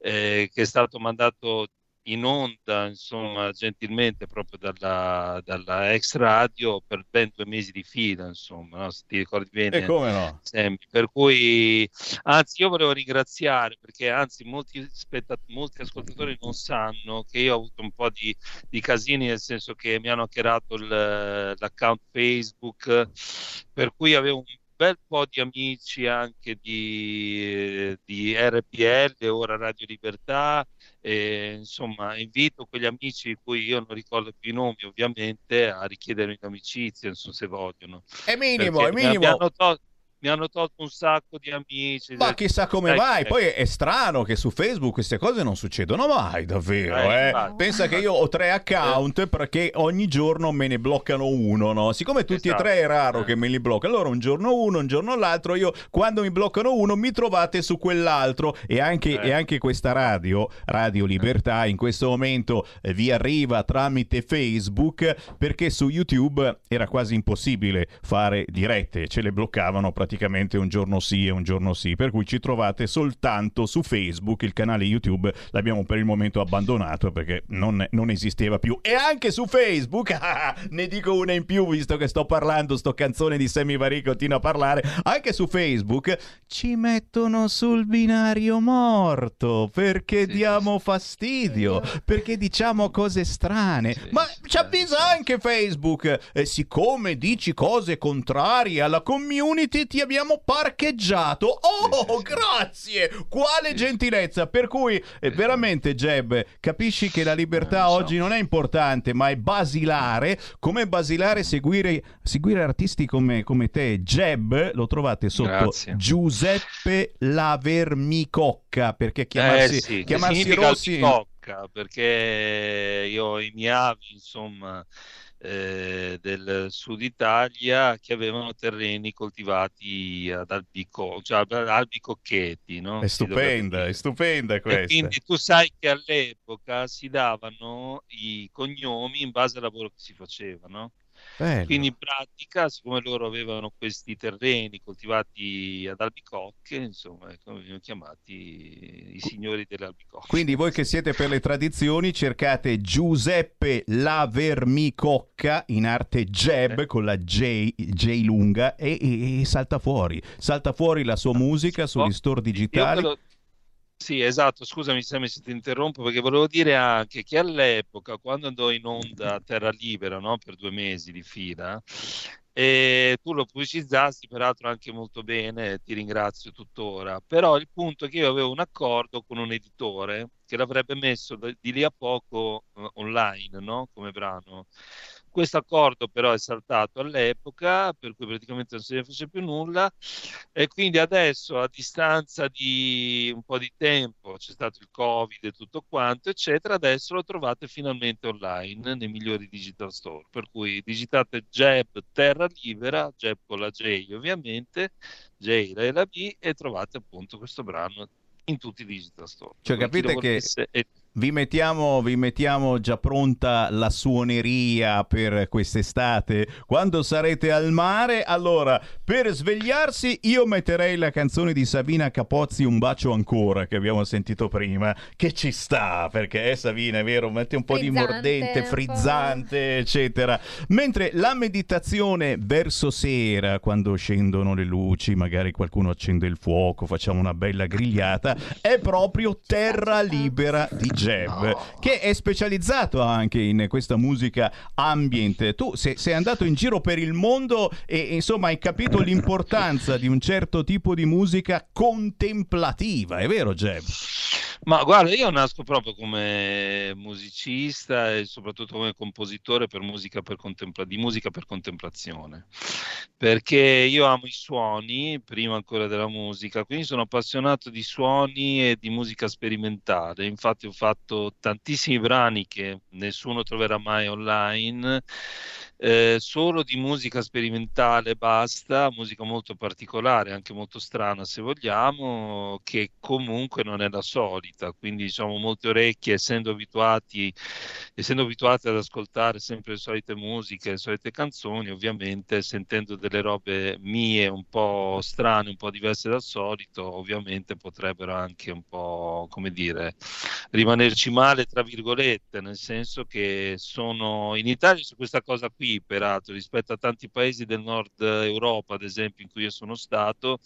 eh, che è stato mandato in onda, insomma, gentilmente proprio dalla, dalla ex radio per ben due mesi di fila, insomma, no? se ti ricordi bene. E come no? Sammy. Per cui, anzi, io volevo ringraziare perché, anzi, molti, spetta- molti ascoltatori non sanno che io ho avuto un po' di, di casini, nel senso che mi hanno hackerato l'account Facebook, per cui avevo un bel po' di amici anche di, di RPL, ora Radio Libertà. E, insomma, invito quegli amici di cui io non ricordo più i nomi, ovviamente, a richiedermi l'amicizia, insomma, se vogliono. È minimo, Perché è mi- minimo. Mi hanno, tol- mi hanno tolto un sacco di amici. Ma chissà come mai, che- poi è strano che su Facebook queste cose non succedono mai, davvero. Eh, eh. Pensa che io ho tre account perché ogni giorno me ne bloccano uno, no? Siccome tutti Esatto. e tre è raro Eh. che me li bloccano, allora un giorno uno, un giorno l'altro, io quando mi bloccano uno mi trovate su quell'altro e anche, Eh. e anche questa radio, Radio Libertà, in questo momento eh, vi arriva tramite Facebook perché su YouTube era quasi impossibile fare dirette, ce le bloccavano praticamente un giorno sì e un giorno sì, per cui ci trovate soltanto su Facebook, il canale YouTube l'abbiamo per il momento abbandonato perché non, non esisteva più. E anche su Facebook, ah, ne dico una in più visto che sto parlando, sto canzone di Sammy Varie continua a parlare, anche su Facebook ci mettono sul binario morto perché diamo fastidio, perché diciamo cose strane, ma ci avvisa anche Facebook, eh, siccome dici cose contrarie alla community ti abbiamo parcheggiato. Oh, grazie! Quale gentilezza! Per cui eh, veramente Jeb, capisci che la libertà oggi non è importante, ma è basilare. Come basilare seguire, seguire artisti come, come te, Jeb, lo trovate sotto Grazie. Giuseppe Lavermicocca, perché chiamarsi, Eh sì, chiamarsi Rossi perché io i miei avi, insomma, eh, del sud Italia che avevano terreni coltivati ad albico, cioè albicocchetti, no? È stupenda, è stupenda E questa. quindi tu sai che all'epoca si davano i cognomi in base al lavoro che si faceva, no? Bello. Quindi in pratica, siccome loro avevano questi terreni coltivati ad albicocche, insomma, ecco, venivano chiamati i signori delle albicocche. Quindi voi che siete per le tradizioni cercate Giuseppe Lavermicocca in arte Jeb con la J, J lunga e, e- e salta fuori. Salta fuori la sua musica sugli store Io digitali. quello- Sì, esatto, scusami se ti interrompo perché volevo dire anche che all'epoca, quando andò in onda a Terra Libera, no, per due mesi di fila, e tu lo pubblicizzasti peraltro anche molto bene, ti ringrazio tuttora, però il punto è che io avevo un accordo con un editore che l'avrebbe messo di lì a poco eh, online, no, come brano. Questo accordo però è saltato all'epoca, per cui praticamente non se ne fece più nulla e quindi adesso a distanza di un po' di tempo, c'è stato il Covid e tutto quanto, eccetera, adesso lo trovate finalmente online nei migliori digital store, per cui digitate Jeb Terra Libera, Jeb con la J ovviamente, J la B e trovate appunto questo brano in tutti i digital store. Cioè, capite che e- vi mettiamo, vi mettiamo già pronta la suoneria per quest'estate. Quando sarete al mare, allora, per svegliarsi io metterei la canzone di Savina Capozzi Un bacio ancora che abbiamo sentito prima, che ci sta, perché è Savina, è vero, mette un po' di Frizzante, mordente, un po'. frizzante, eccetera. Mentre la meditazione verso sera, quando scendono le luci, magari qualcuno accende il fuoco, facciamo una bella grigliata, è proprio Terra Libera di Jeb, che è specializzato anche in questa musica ambient. Tu se- sei andato in giro per il mondo e insomma hai capito l'importanza di un certo tipo di musica contemplativa, è vero Jeb? Ma guarda, io nasco proprio come musicista e soprattutto come compositore per musica per contempla- di musica per contemplazione, perché io amo i suoni prima ancora della musica, quindi sono appassionato di suoni e di musica sperimentale. Infatti ho fatto tantissimi brani che nessuno troverà mai online. Eh, solo di musica sperimentale basta, musica molto particolare, anche molto strana se vogliamo, che comunque non è la solita, quindi diciamo molte orecchie, essendo abituati, essendo abituati ad ascoltare sempre le solite musiche, le solite canzoni, ovviamente sentendo delle robe mie un po' strane, un po' diverse dal solito, ovviamente potrebbero anche un po', come dire, rimanerci male, tra virgolette, nel senso che sono in Italia su questa cosa qui, peraltro, rispetto a tanti paesi del nord Europa, ad esempio, in cui io sono stato,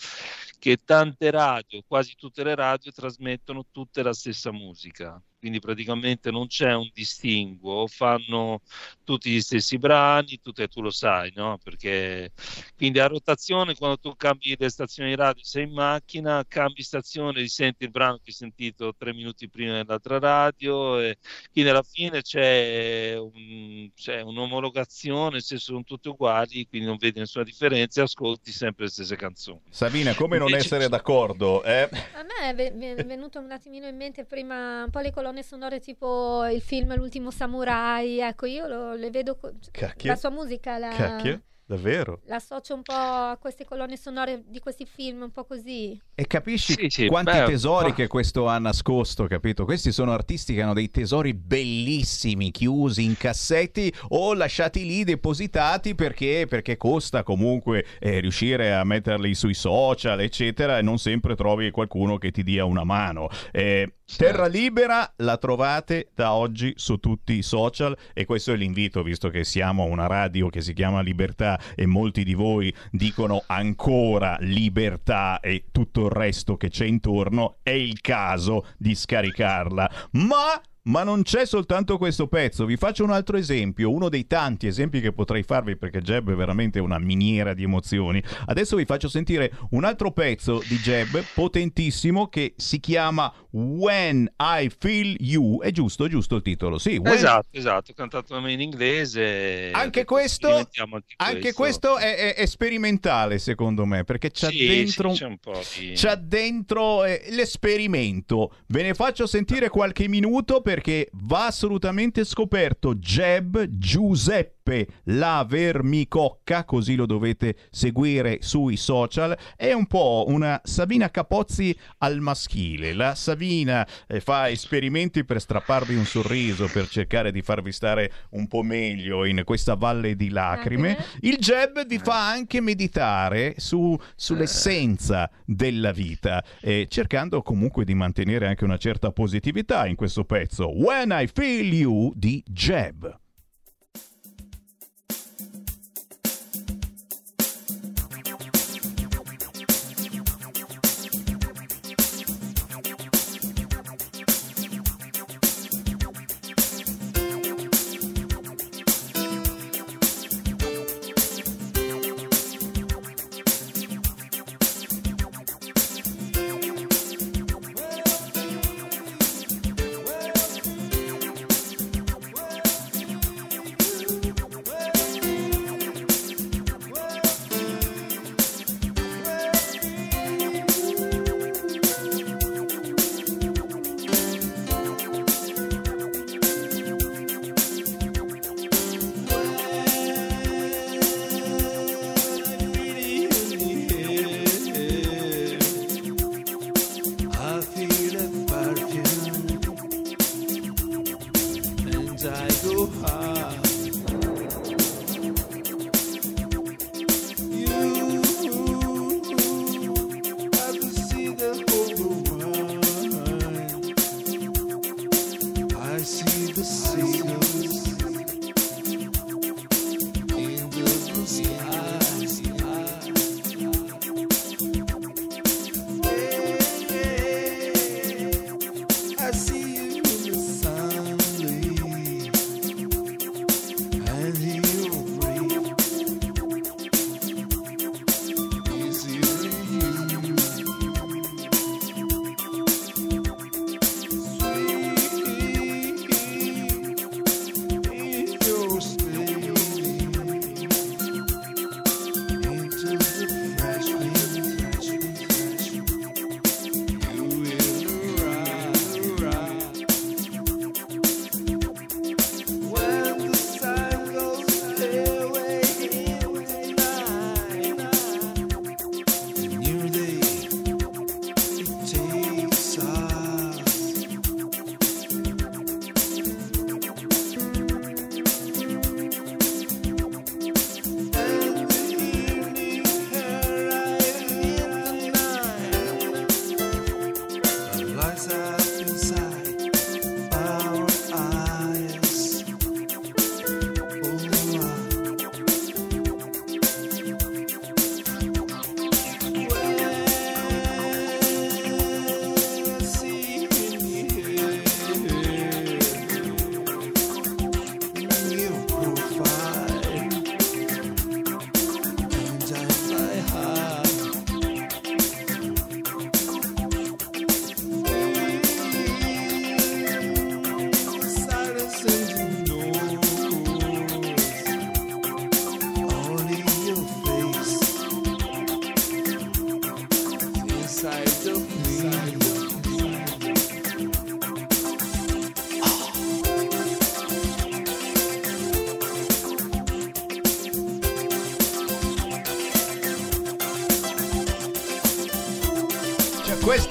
che tante radio, quasi tutte le radio, trasmettono tutte la stessa musica. Quindi praticamente non c'è un distinguo, fanno tutti gli stessi brani, tu, tu lo sai, no? Perché quindi a rotazione, quando tu cambi le stazioni radio, sei in macchina, cambi stazione, risenti il brano che hai sentito tre minuti prima nell'altra radio, e quindi alla fine c'è, un- c'è un'omologazione, senso sono tutti uguali, quindi non vedi nessuna differenza e ascolti sempre le stesse canzoni. Sabina, come non Invece- essere d'accordo? Eh? A me è venuto un attimino in mente prima un po' le colonne sonore tipo il film L'ultimo samurai, ecco io lo- le vedo, co- Cacchio. la sua musica la, Cacchio, davvero? la associo un po' a queste colonne sonore di questi film, un po' così. E capisci Sì, sì, quanti beh, tesori ma- che questo ha nascosto, capito? Questi sono artisti che hanno dei tesori bellissimi chiusi in cassetti o lasciati lì depositati perché, perché costa comunque eh, riuscire a metterli sui social, eccetera, e non sempre trovi qualcuno che ti dia una mano. Eh, Terra Libera la trovate da oggi su tutti i social e questo è l'invito, visto che siamo una radio che si chiama Libertà e molti di voi dicono ancora libertà e tutto il resto che c'è intorno, è il caso di scaricarla. Ma ma non c'è soltanto questo pezzo, vi faccio un altro esempio, uno dei tanti esempi che potrei farvi perché Jeb è veramente una miniera di emozioni. Adesso vi faccio sentire un altro pezzo di Jeb potentissimo che si chiama When I Feel You. È giusto, giusto il titolo, sì. When- Esatto, esatto, cantato in inglese. Anche questo, anche anche questo è, è- è sperimentale secondo me perché c'ha Sì, dentro, sì, c'è di- c'ha dentro eh, l'esperimento. Ve ne faccio sentire qualche minuto perché va assolutamente scoperto Jeb Giuseppe La Vermicocca, così lo dovete seguire sui social. È un po' una Sabina Capozzi al maschile. La Sabina eh, fa esperimenti per strapparvi un sorriso, per cercare di farvi stare un po' meglio in questa valle di lacrime. Il Jeb vi fa anche meditare su- sull'essenza della vita, eh, cercando comunque di mantenere anche una certa positività in questo pezzo. When I Feel You di Jeb.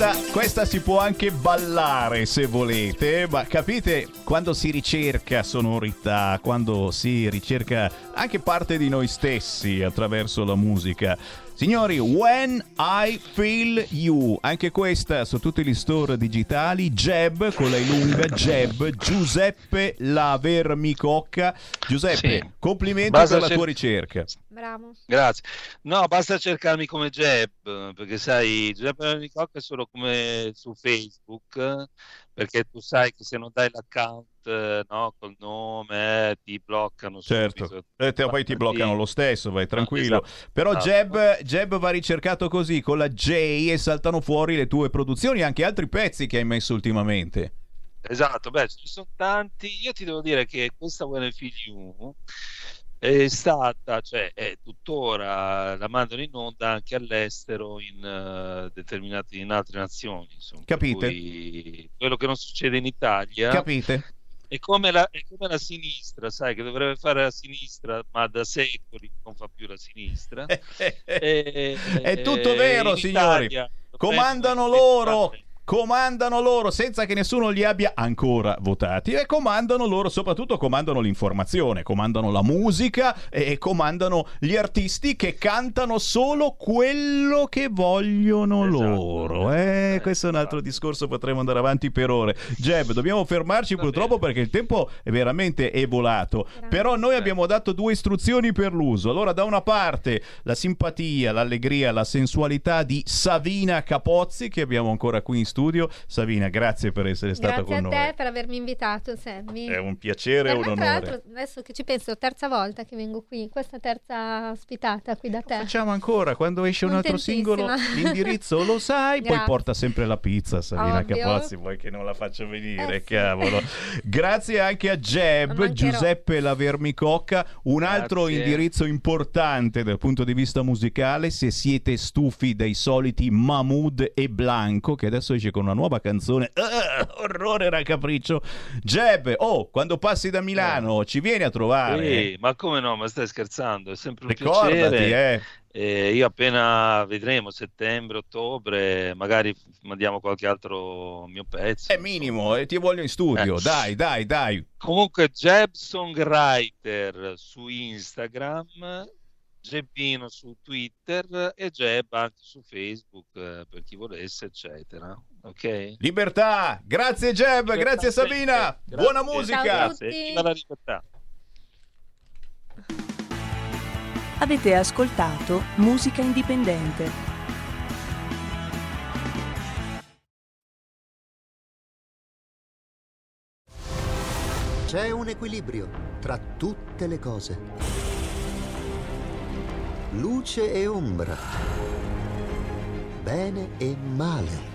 Questa, questa si può anche ballare se volete, ma capite quando si ricerca sonorità, quando si ricerca anche parte di noi stessi attraverso la musica. Signori, When I Feel You, anche questa su tutti gli store digitali, Jeb con la lunga, Jeb, Giuseppe Lavermicocca. Giuseppe, Sì. complimenti Basta per la cer- tua ricerca. Bravo. Grazie. No, basta cercarmi come Jeb, perché sai, Giuseppe Nicocca è solo come su Facebook, perché tu sai che se non dai l'account, eh, no, col nome, eh, ti bloccano Certo, subito. e te- poi ti bloccano lo stesso, vai tranquillo. esatto. Però Esatto. Jeb, Jeb va ricercato così, con la J e saltano fuori le tue produzioni, anche altri pezzi che hai messo ultimamente. Esatto, beh, ne sono tanti. Io ti devo dire che questa When I Feel You è stata, cioè è tuttora, la mandano in onda anche all'estero in eh, determinate, in altre nazioni. Insomma, Capite? quello che non succede in Italia Capite? è come, la, è come la sinistra, sai, che dovrebbe fare la sinistra, ma da secoli non fa più la sinistra. E- È tutto vero, in signori. Italia Comandano loro. Comandano loro senza che nessuno li abbia ancora votati e comandano loro, soprattutto comandano l'informazione, comandano la musica e comandano gli artisti che cantano solo quello che vogliono loro. Eh, questo è un altro discorso, potremmo andare avanti per ore. Jeb, dobbiamo fermarci purtroppo perché il tempo è veramente è volato. Però noi abbiamo dato due istruzioni per l'uso. Allora, da una parte la simpatia, l'allegria, la sensualità di Savina Capozzi, che abbiamo ancora qui in studio. Savina, grazie per essere stata Grazie a con te noi. per avermi invitato, Sammy. È un piacere e un me, tra onore. l'altro, adesso che ci penso, terza volta che vengo qui, questa terza ospitata qui da te. Facciamo ancora quando esce un altro singolo. L'indirizzo lo sai, poi Grazie. porta sempre la pizza. Savina Ovvio. Capozzi, vuoi che non la faccio venire? Eh sì. Cavolo. Grazie anche a Jeb. Giuseppe Lavermicocca. Un altro Grazie. indirizzo importante dal punto di vista musicale. Se siete stufi dei soliti Mahmood e Blanco, che adesso esce con una nuova canzone. Ah, orrore raccapriccio. Jeb, oh, quando passi da Milano, ci vieni a trovare. Sì, ma come no? Ma stai scherzando? È sempre un Ricordati, piacere. eh. E io appena vedremo settembre, ottobre, magari mandiamo qualche altro mio pezzo. È minimo, e ti voglio in studio. Eh. Dai, dai, dai. Comunque, Jeb Songwriter su Instagram, Jebbino su Twitter e Jeb anche su Facebook eh, per chi volesse, eccetera. Ok? Libertà, grazie Jeb, Libertà grazie. Sabina, Grazie. buona musica. Grazie. Viva la libertà. Avete ascoltato Musica Indipendente. C'è un equilibrio tra tutte le cose. Luce e ombra. Bene e male.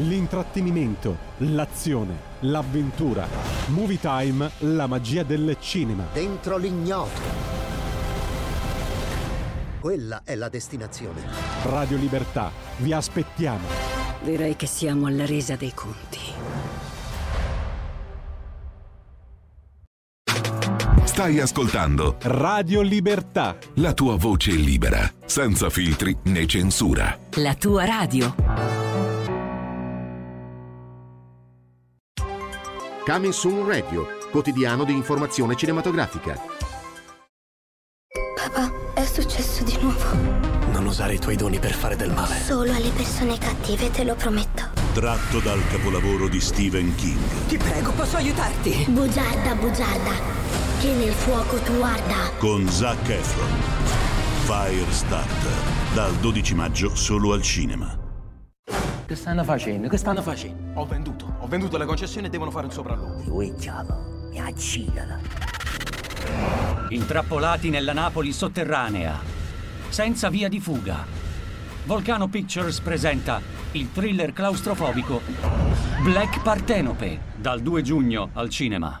L'intrattenimento, l'azione, l'avventura. Movie Time, la magia del cinema. Dentro l'ignoto. Quella è la destinazione. Radio Libertà, vi aspettiamo. Direi che siamo alla resa dei conti. Stai ascoltando Radio Libertà. la tua voce libera, senza filtri né censura. La tua radio. Coming Soon Radio, quotidiano di informazione cinematografica. Papà, è successo di nuovo. Non usare i tuoi doni per fare del male. Solo alle persone cattive, te lo prometto. Tratto dal capolavoro di Stephen King. Ti prego, posso aiutarti? Bugiarda, bugiarda, che nel fuoco tu arda. Con Zac Efron. Firestarter. Dal 12 maggio solo al cinema. Che stanno facendo? Che stanno facendo? Ho venduto. Ho venduto le concessioni e devono fare un sopralluogo. Lui diavolo, mi accidala. Intrappolati nella Napoli sotterranea, senza via di fuga. Volcano Pictures presenta il thriller claustrofobico Black Partenope, dal 2 giugno al cinema.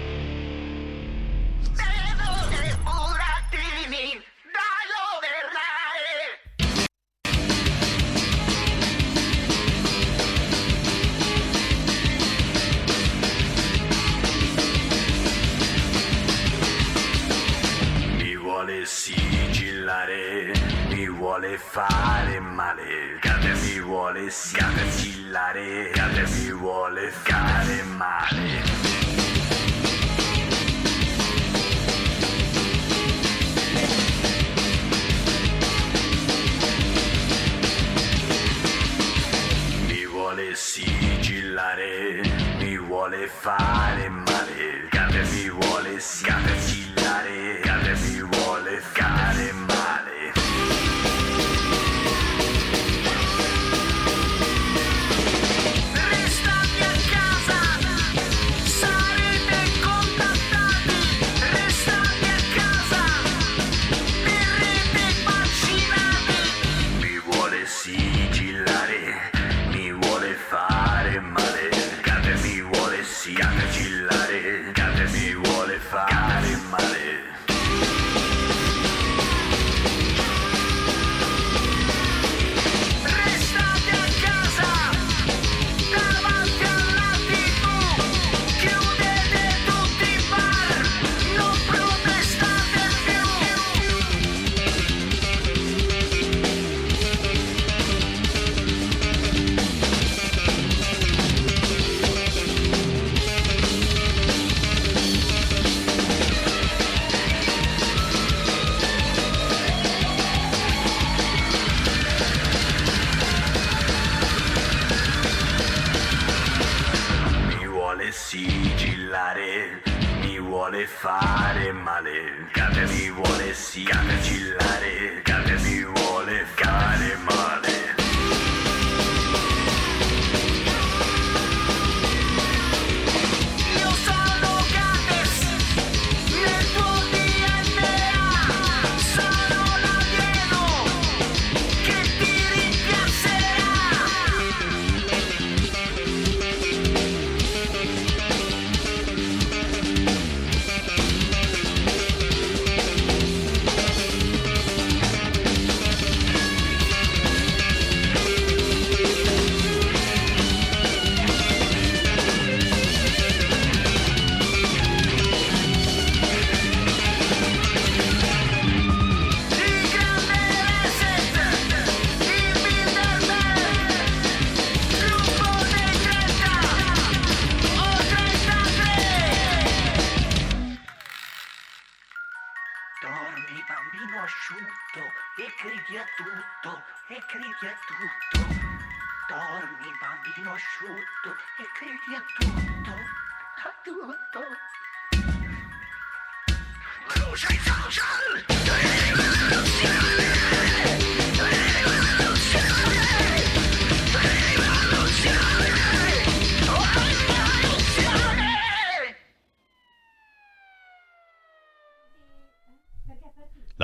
Sigillare, mi vuole fare male, cade mi vuole sigillare, cade mi vuole fare male.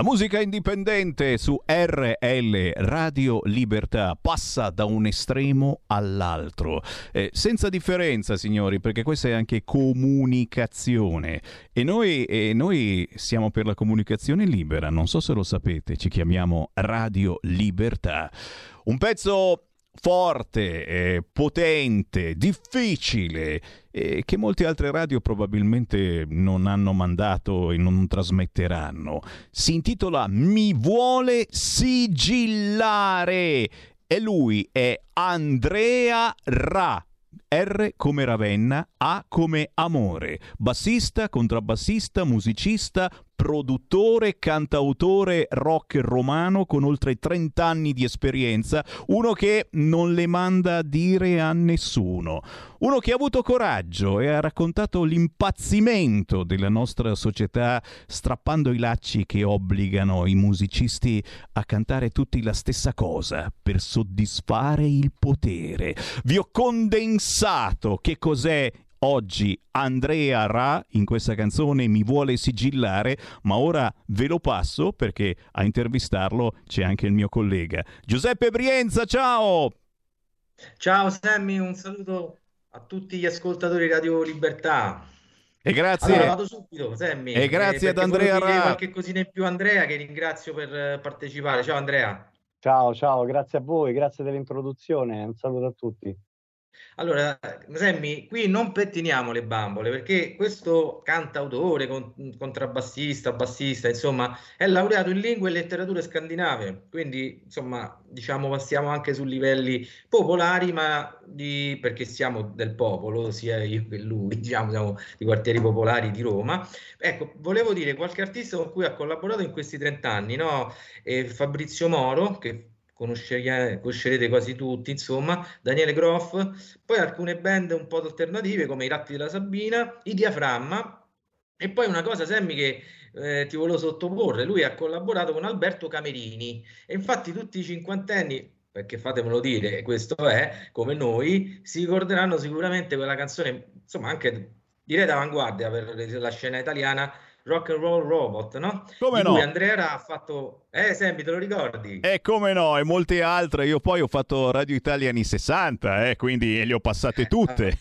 Musica indipendente su RL Radio Libertà passa da un estremo all'altro, eh, senza differenza signori, perché questa è anche comunicazione. E noi, e noi siamo per la comunicazione libera, non so se lo sapete, ci chiamiamo Radio Libertà. Un pezzo forte, eh, potente, difficile, eh, che molte altre radio probabilmente non hanno mandato e non trasmetteranno. Si intitola Mi vuole sigillare e lui è Andrea Ra. R come Ravenna, A come Amore, bassista, contrabbassista, musicista, produttore, cantautore rock romano con oltre 30 anni di esperienza, uno che non le manda a dire a nessuno, uno che ha avuto coraggio e ha raccontato l'impazzimento della nostra società strappando i lacci che obbligano i musicisti a cantare tutti la stessa cosa per soddisfare il potere. Vi ho condensato che cos'è Oggi Andrea Ra in questa canzone mi vuole sigillare, ma ora ve lo passo perché a intervistarlo c'è anche il mio collega Giuseppe Brienza. Ciao! Ciao Sammy, un saluto a tutti gli ascoltatori di Radio Libertà. E grazie. Allora vado subito, Sammy. E grazie eh, ad Andrea Ra. qualche cosina in più Andrea che ringrazio per eh, partecipare. Ciao Andrea. Ciao, ciao, grazie a voi, grazie dell'introduzione, un saluto a tutti. Allora, Sammy, qui non pettiniamo le bambole perché questo cantautore, con- contrabbassista, bassista, insomma, è laureato in lingue e letterature scandinave, quindi insomma, diciamo, passiamo anche su livelli popolari, ma di, perché siamo del popolo, sia io che lui, diciamo, siamo di quartieri popolari di Roma. Ecco, volevo dire qualche artista con cui ha collaborato in questi 30 anni, no? Eh, Fabrizio Moro, che conoscerete quasi tutti, insomma, Daniele Groff, poi alcune band un po' alternative come i Ratti della Sabina, i Diaframma e poi una cosa, Sammy, che eh, ti volevo sottoporre, lui ha collaborato con Alberto Camerini e infatti tutti i cinquantenni, perché fatemelo dire, questo è, come noi, si ricorderanno sicuramente quella canzone, insomma anche direi d'avanguardia per la scena italiana, Rock and Roll Robot, no? Come no? cui Andrea ha fatto... Eh, Sammy, te lo ricordi? E come no, e molte altre. Io poi ho fatto Radio Italia anni 60, eh, quindi le ho passate tutte.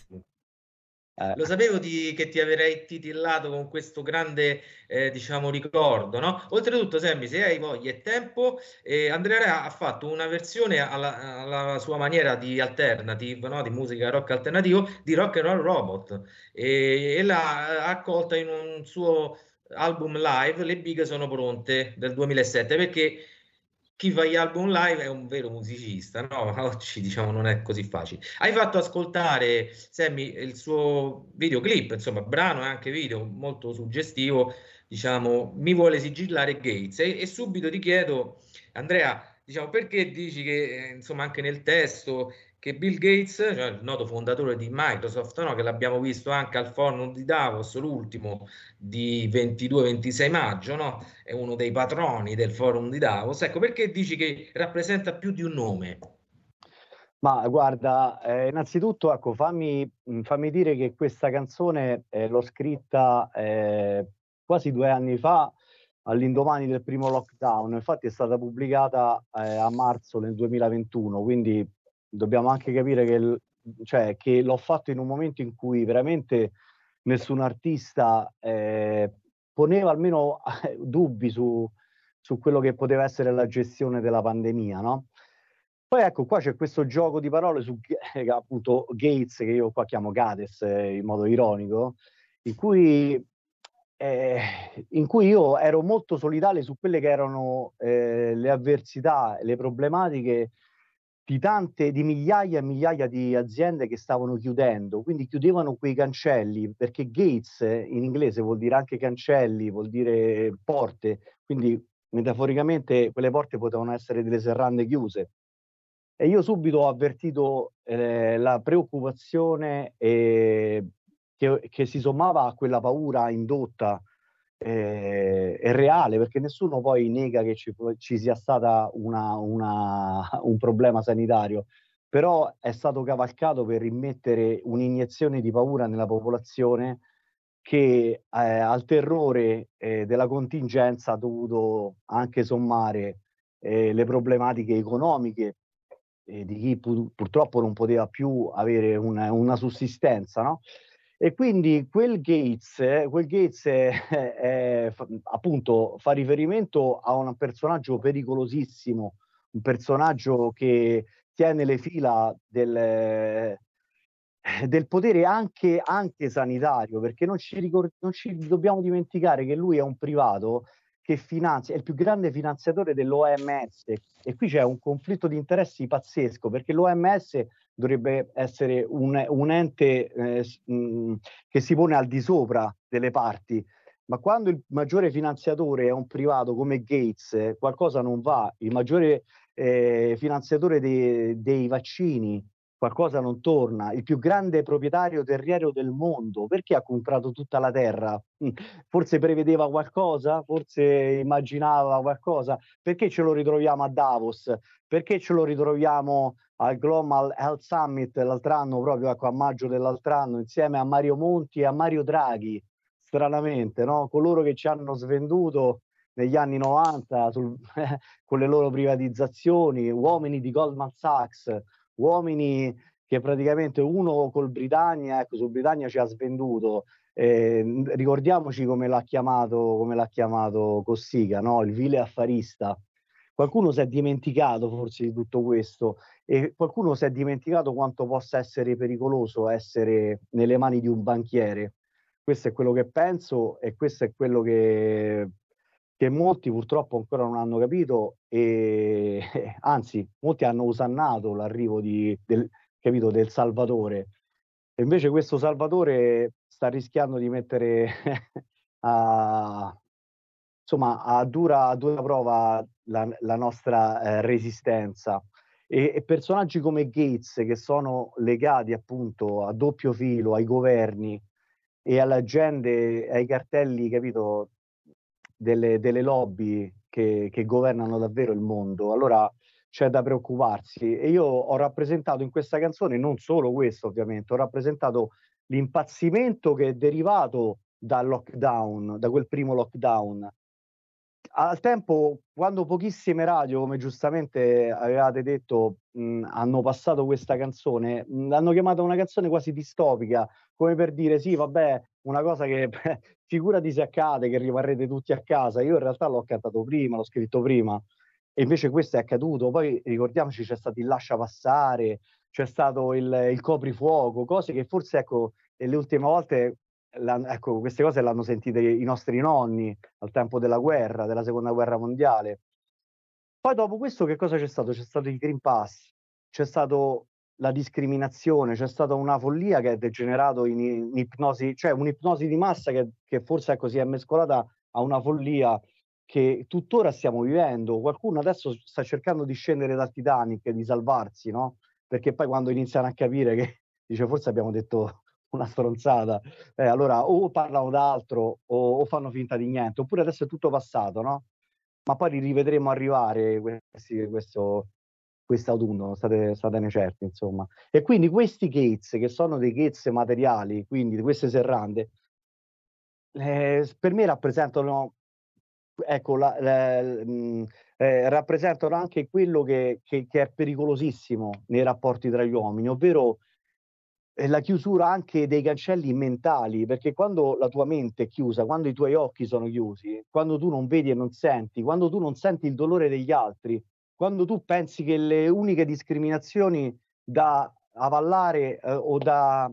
Lo sapevo di- che ti avrei titillato con questo grande, eh, diciamo, ricordo, no? Oltretutto, Sammy, se hai voglia e tempo, eh, Andrea Rea ha fatto una versione alla, alla sua maniera di alternative, no? Di musica rock alternativo, di Rock and Roll Robot e, e l'ha accolta in un suo album live, Le Big sono pronte, del 2007, perché chi fa gli album live è un vero musicista, no? Oggi diciamo non è così facile. Hai fatto ascoltare Sammy il suo videoclip, insomma, brano e anche video molto suggestivo, diciamo, mi vuole sigillare Gates e, e subito ti chiedo, Andrea, diciamo, perché dici che eh, insomma anche nel testo che Bill Gates, cioè il noto fondatore di Microsoft, no? Che l'abbiamo visto anche al forum di Davos, l'ultimo di 22-26 maggio, no? È uno dei patroni del forum di Davos. Ecco, perché dici che rappresenta più di un nome? Ma guarda, eh, innanzitutto, ecco, fammi, fammi dire che questa canzone eh, l'ho scritta eh, quasi due anni fa, all'indomani del primo lockdown. Infatti è stata pubblicata eh, a marzo del 2021, quindi dobbiamo anche capire che, cioè, che l'ho fatto in un momento in cui veramente nessun artista eh, poneva almeno eh, dubbi su, su quello che poteva essere la gestione della pandemia, no? Poi ecco, qua c'è questo gioco di parole su eh, appunto Gates, che io qua chiamo Gades eh, in modo ironico, in cui, eh, in cui io ero molto solidale su quelle che erano eh, le avversità, le problematiche di tante, di migliaia e migliaia di aziende che stavano chiudendo, quindi chiudevano quei cancelli, perché Gates in inglese vuol dire anche cancelli, vuol dire porte, quindi metaforicamente quelle porte potevano essere delle serrande chiuse. E io subito ho avvertito eh, la preoccupazione eh, che, che si sommava a quella paura indotta eh, è reale, perché nessuno poi nega che ci, ci sia una- un problema sanitario, però è stato cavalcato per immettere un'iniezione di paura nella popolazione che eh, al terrore eh, della contingenza ha dovuto anche sommare eh, le problematiche economiche eh, di chi pu- purtroppo non poteva più avere una, una sussistenza, no? E quindi quel Gates, quel Gates è- è- appunto fa riferimento a un personaggio pericolosissimo, un personaggio che tiene le fila del, del potere anche, anche sanitario, perché non ci, ricor- non ci dobbiamo dimenticare che lui è un privato che finanzia, è il più grande finanziatore dell'OMS e qui c'è un conflitto di interessi pazzesco perché l'OMS dovrebbe essere un, un ente eh, mh, che si pone al di sopra delle parti, ma quando il maggiore finanziatore è un privato come Gates, eh, qualcosa non va, il maggiore eh, finanziatore dei- dei vaccini, qualcosa non torna, il più grande proprietario terriero del mondo, perché ha comprato tutta la terra? Mm, Forse prevedeva qualcosa? Forse immaginava qualcosa? Perché ce lo ritroviamo a Davos? Perché ce lo ritroviamo al Global Health Summit l'altro anno, proprio ecco, a maggio dell'altro anno, insieme a Mario Monti e a Mario Draghi? Stranamente, no? Coloro che ci hanno svenduto negli anni 90 sul- con le loro privatizzazioni, uomini di Goldman Sachs, uomini che praticamente uno col Britannia, ecco, su Britannia ci ha svenduto. Eh, ricordiamoci come l'ha chiamato, come l'ha chiamato Cossiga, no? Il vile affarista. Qualcuno si è dimenticato forse di tutto questo e qualcuno si è dimenticato quanto possa essere pericoloso essere nelle mani di un banchiere. Questo è quello che penso e questo è quello che, che molti purtroppo ancora non hanno capito e anzi molti hanno osannato l'arrivo di- del, capito, del Salvatore e invece questo Salvatore sta rischiando di mettere a, insomma, a dura, a dura prova la, la nostra eh, resistenza. E, e personaggi come Gates, che sono legati appunto a doppio filo ai governi e alle agende, ai cartelli, capito, delle, delle lobby che, che governano davvero il mondo, allora c'è da preoccuparsi. E io ho rappresentato in questa canzone non solo questo, ovviamente, ho rappresentato l'impazzimento che è derivato dal lockdown, da quel primo lockdown. Al tempo, quando pochissime radio, come giustamente avevate detto, mh, hanno passato questa canzone, mh, l'hanno chiamata una canzone quasi distopica, come per dire sì, vabbè, una cosa che figurati se accade, che rimarrete tutti a casa. Io in realtà l'ho cantato prima, l'ho scritto prima, e invece questo è accaduto. Poi ricordiamoci, c'è stato il lascia passare, c'è stato il, il coprifuoco, cose che forse, ecco, le ultime volte ecco, queste cose le hanno sentite i nostri nonni al tempo della guerra, della seconda guerra mondiale. Poi dopo questo che cosa c'è stato? C'è stato il Green Pass, c'è stato la discriminazione, c'è stata una follia che è degenerato in, in ipnosi, cioè un'ipnosi di massa che, che forse ecco, si è mescolata a una follia che tuttora stiamo vivendo. Qualcuno adesso sta cercando di scendere dal Titanic di salvarsi, no? Perché poi quando iniziano a capire che dice forse abbiamo detto una stronzata, eh, allora o parlano d'altro o, o fanno finta di niente, oppure adesso è tutto passato, no? Ma poi li rivedremo arrivare questi, questo, quest'autunno, state, statene certi, insomma. E quindi questi gates, che sono dei gates materiali, quindi di queste serrande, eh, per me rappresentano, ecco, la- la- mh, eh, rappresentano anche quello che, che- che è pericolosissimo nei rapporti tra gli uomini, ovvero la chiusura anche dei cancelli mentali, perché quando la tua mente è chiusa, quando i tuoi occhi sono chiusi, quando tu non vedi e non senti, quando tu non senti il dolore degli altri, quando tu pensi che le uniche discriminazioni da avallare eh, o da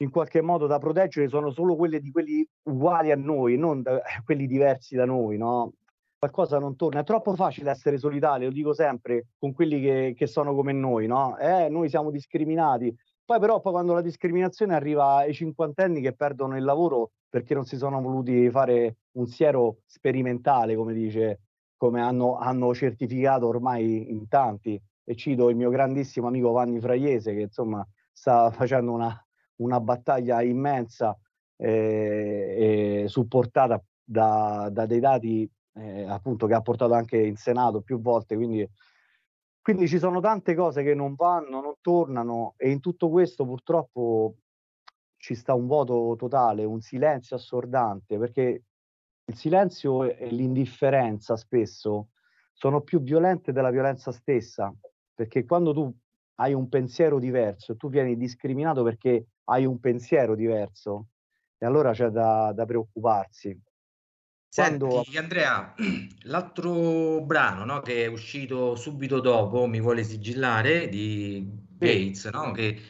in qualche modo da proteggere sono solo quelle di quelli uguali a noi, non da- quelli diversi da noi, no? Qualcosa non torna. È troppo facile essere solidali, lo dico sempre, con quelli che, che sono come noi, no? Eh, noi siamo discriminati. Poi però poi quando la discriminazione arriva ai cinquantenni che perdono il lavoro perché non si sono voluti fare un siero sperimentale, come dice, come hanno, hanno certificato ormai in tanti. E cito il mio grandissimo amico Vanni Fraiese che insomma sta facendo una, una battaglia immensa eh, e supportata da, da dei dati eh, appunto che ha portato anche in Senato più volte, quindi, quindi ci sono tante cose che non vanno, non tornano e in tutto questo purtroppo ci sta un vuoto totale, un silenzio assordante, perché il silenzio e e l'indifferenza spesso sono più violente della violenza stessa, perché quando tu hai un pensiero diverso, tu vieni discriminato perché hai un pensiero diverso, e allora c'è da, da preoccuparsi. Quando Senti, Andrea, l'altro brano, no, che è uscito subito dopo, Mi vuole sigillare, di Gates, no, che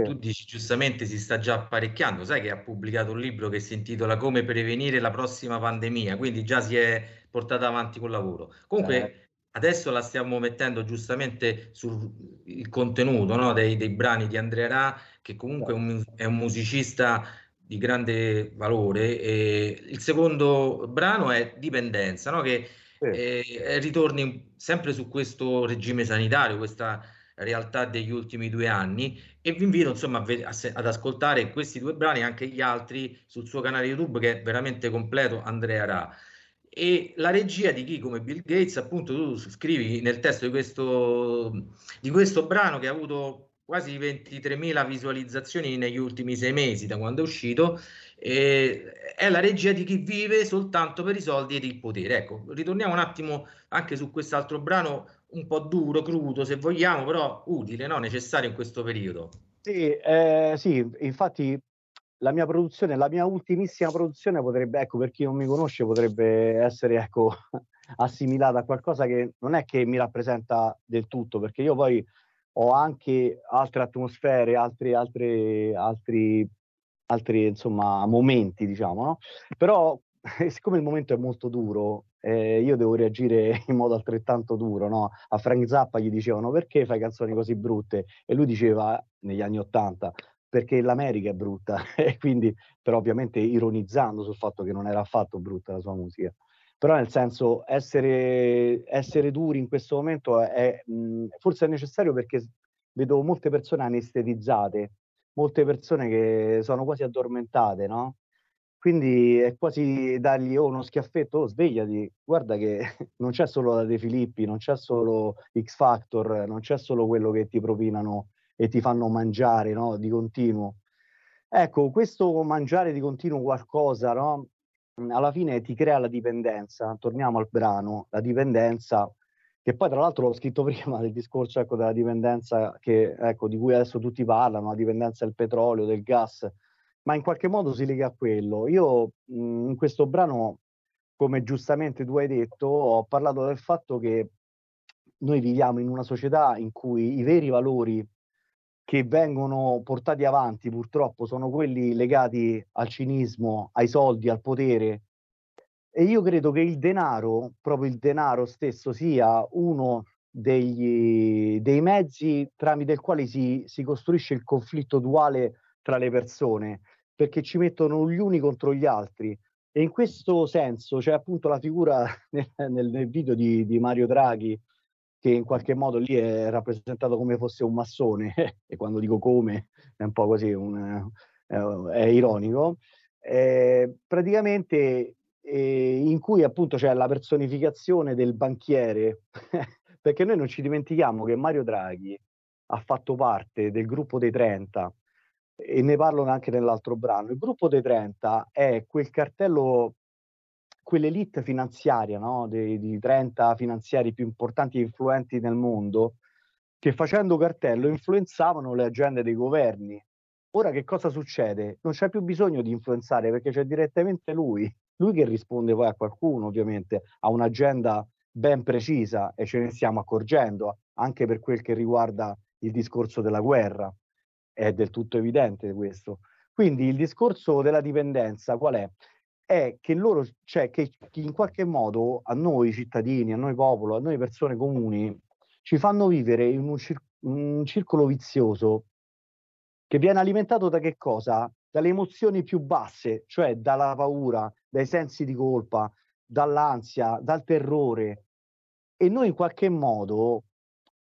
tu dici giustamente si sta già apparecchiando, sai che ha pubblicato un libro che si intitola Come prevenire la prossima pandemia, quindi già si è portato avanti col lavoro. Comunque Eh. adesso la stiamo mettendo giustamente sul contenuto no, dei, dei brani di Andrea Ra, che comunque è un, è un musicista di grande valore. E il secondo brano è Dipendenza, no, che eh, ritorni sempre su questo regime sanitario, questa realtà degli ultimi due anni e vi invito insomma ve- se- ad ascoltare questi due brani e anche gli altri sul suo canale YouTube che è veramente completo, Andrea Ra. E la regia di chi come Bill Gates, appunto, tu scrivi nel testo di questo, di questo brano che ha avuto quasi 23.000 visualizzazioni negli ultimi sei mesi da quando è uscito, è la regia di chi vive soltanto per i soldi ed il potere. Ecco, ritorniamo un attimo anche su quest'altro brano un po' duro, crudo se vogliamo, però utile, no? necessario in questo periodo. Sì, eh, sì, infatti la mia produzione, la mia ultimissima produzione potrebbe, ecco, per chi non mi conosce, potrebbe essere, ecco, assimilata a qualcosa che non è che mi rappresenta del tutto, perché io poi ho anche altre atmosfere, altri, altri, altri, altri insomma, momenti, diciamo, no? Però siccome il momento è molto duro, eh, io devo reagire in modo altrettanto duro, no? A Frank Zappa gli dicevano perché fai canzoni così brutte? E lui diceva negli anni Ottanta perché l'America è brutta e quindi però ovviamente ironizzando sul fatto che non era affatto brutta la sua musica. Però nel senso essere, essere duri in questo momento è, mh, forse è necessario perché vedo molte persone anestetizzate, molte persone che sono quasi addormentate, no? Quindi è quasi dargli oh, uno schiaffetto, oh, svegliati, guarda che non c'è solo la De Filippi, non c'è solo X Factor, non c'è solo quello che ti propinano e ti fanno mangiare no? di continuo. Ecco, questo mangiare di continuo qualcosa, no? Alla fine ti crea la dipendenza. Torniamo al brano, la dipendenza, che poi tra l'altro l'ho scritto prima del discorso ecco, della dipendenza che, ecco, di cui adesso tutti parlano, la dipendenza del petrolio, del gas, ma in qualche modo si lega a quello. Io mh, in questo brano, come giustamente tu hai detto, ho parlato del fatto che noi viviamo in una società in cui i veri valori che vengono portati avanti purtroppo sono quelli legati al cinismo, ai soldi, al potere. E io credo che il denaro, proprio il denaro stesso, sia uno degli, dei mezzi tramite il quale si, si costruisce il conflitto duale tra le persone, perché ci mettono gli uni contro gli altri. E in questo senso c'è appunto la figura nel, nel- video di, di Mario Draghi, che in qualche modo lì è rappresentato come fosse un massone, e quando dico come è un po' così, un, eh, è ironico, eh, praticamente eh, in cui appunto c'è la personificazione del banchiere, perché noi non ci dimentichiamo che Mario Draghi ha fatto parte del gruppo dei 30 e ne parlo anche nell'altro brano. Il gruppo dei 30 è quel cartello quell'elite finanziaria, no? dei, di 30 finanziari più importanti e influenti nel mondo, che facendo cartello influenzavano le agende dei governi. Ora che cosa succede? Non c'è più bisogno di influenzare perché c'è direttamente lui, lui che risponde poi a qualcuno, ovviamente, ha un'agenda ben precisa e ce ne stiamo accorgendo, anche per quel che riguarda il discorso della guerra. È del tutto evidente questo. Quindi il discorso della dipendenza qual è? È che loro, cioè che in qualche modo a noi cittadini, a noi popolo, a noi persone comuni, ci fanno vivere in un, cir- un circolo vizioso che viene alimentato da che cosa? Dalle emozioni più basse, cioè dalla paura, dai sensi di colpa, dall'ansia, dal terrore. E noi in qualche modo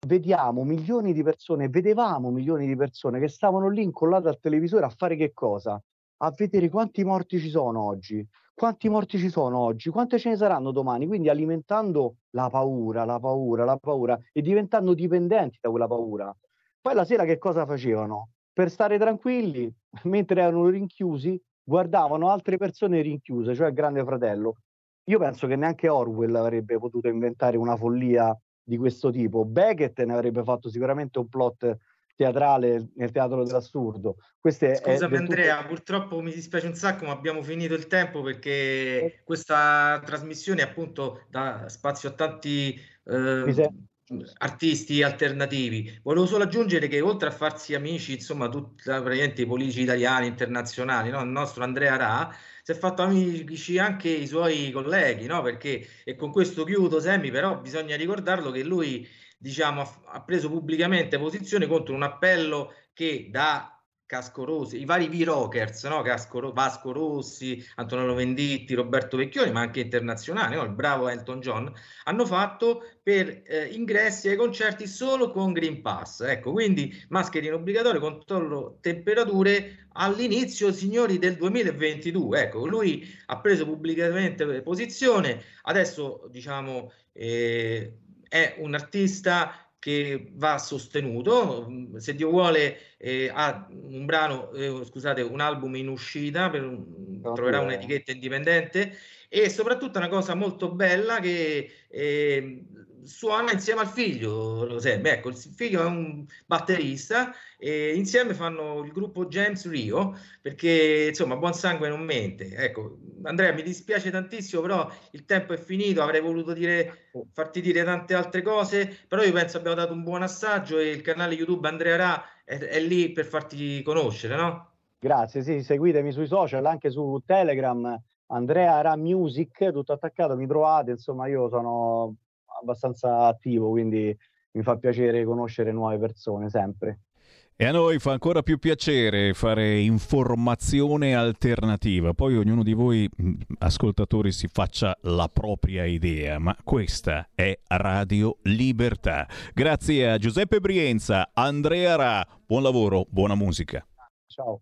vediamo milioni di persone, vedevamo milioni di persone che stavano lì incollate al televisore a fare che cosa? A vedere quanti morti ci sono oggi, quanti morti ci sono oggi, quante ce ne saranno domani, quindi alimentando la paura, la paura, la paura e diventando dipendenti da quella paura. Poi la sera che cosa facevano? Per stare tranquilli, mentre erano rinchiusi, guardavano altre persone rinchiuse, cioè il Grande Fratello. Io penso che neanche Orwell avrebbe potuto inventare una follia di questo tipo. Beckett ne avrebbe fatto sicuramente un plot teatrale nel teatro dell'assurdo. Queste Scusami del tutto- Andrea, purtroppo mi dispiace un sacco, ma abbiamo finito il tempo perché questa trasmissione appunto dà spazio a tanti eh, artisti alternativi. Volevo solo aggiungere che oltre a farsi amici, insomma, tutti i politici italiani, internazionali, no? il nostro Andrea Ra si è fatto amici anche i suoi colleghi, no? Perché, e con questo chiudo, Semmi, però bisogna ricordarlo che lui, diciamo, ha, preso pubblicamente posizione contro un appello che da Casco Rossi, i vari V-Rockers, no? Casco, Vasco Rossi, Antonello Venditti, Roberto Vecchioni, ma anche internazionali, no? il bravo Elton John, hanno fatto per eh, ingressi ai concerti solo con Green Pass. Ecco, quindi mascherine obbligatorie, controllo temperature all'inizio, signori, del 2022. Ecco, lui ha preso pubblicamente posizione, adesso diciamo eh, è un artista che va sostenuto. Se Dio vuole, eh, ha un brano, eh, scusate, un album in uscita, per, Oh, troverà un'etichetta indipendente e soprattutto una cosa molto bella che eh, suona insieme al figlio, lo sempre. Ecco, il figlio è un batterista e insieme fanno il gruppo James Rio perché insomma buon sangue non mente. Ecco, Andrea, mi dispiace tantissimo, però il tempo è finito, avrei voluto dire, farti dire tante altre cose, però io penso abbiamo dato un buon assaggio e il canale YouTube Andrea Ra è, è lì per farti conoscere, no? Grazie, sì, seguitemi sui social, anche su Telegram, Andrea Ra Music, tutto attaccato, mi trovate, insomma io sono abbastanza attivo, quindi mi fa piacere conoscere nuove persone sempre. E a noi fa ancora più piacere fare informazione alternativa. Poi ognuno di voi, mh, ascoltatori, si faccia la propria idea, ma questa è Radio Libertà. Grazie a Giuseppe Brienza, Andrea Ra, buon lavoro, buona musica. Ciao.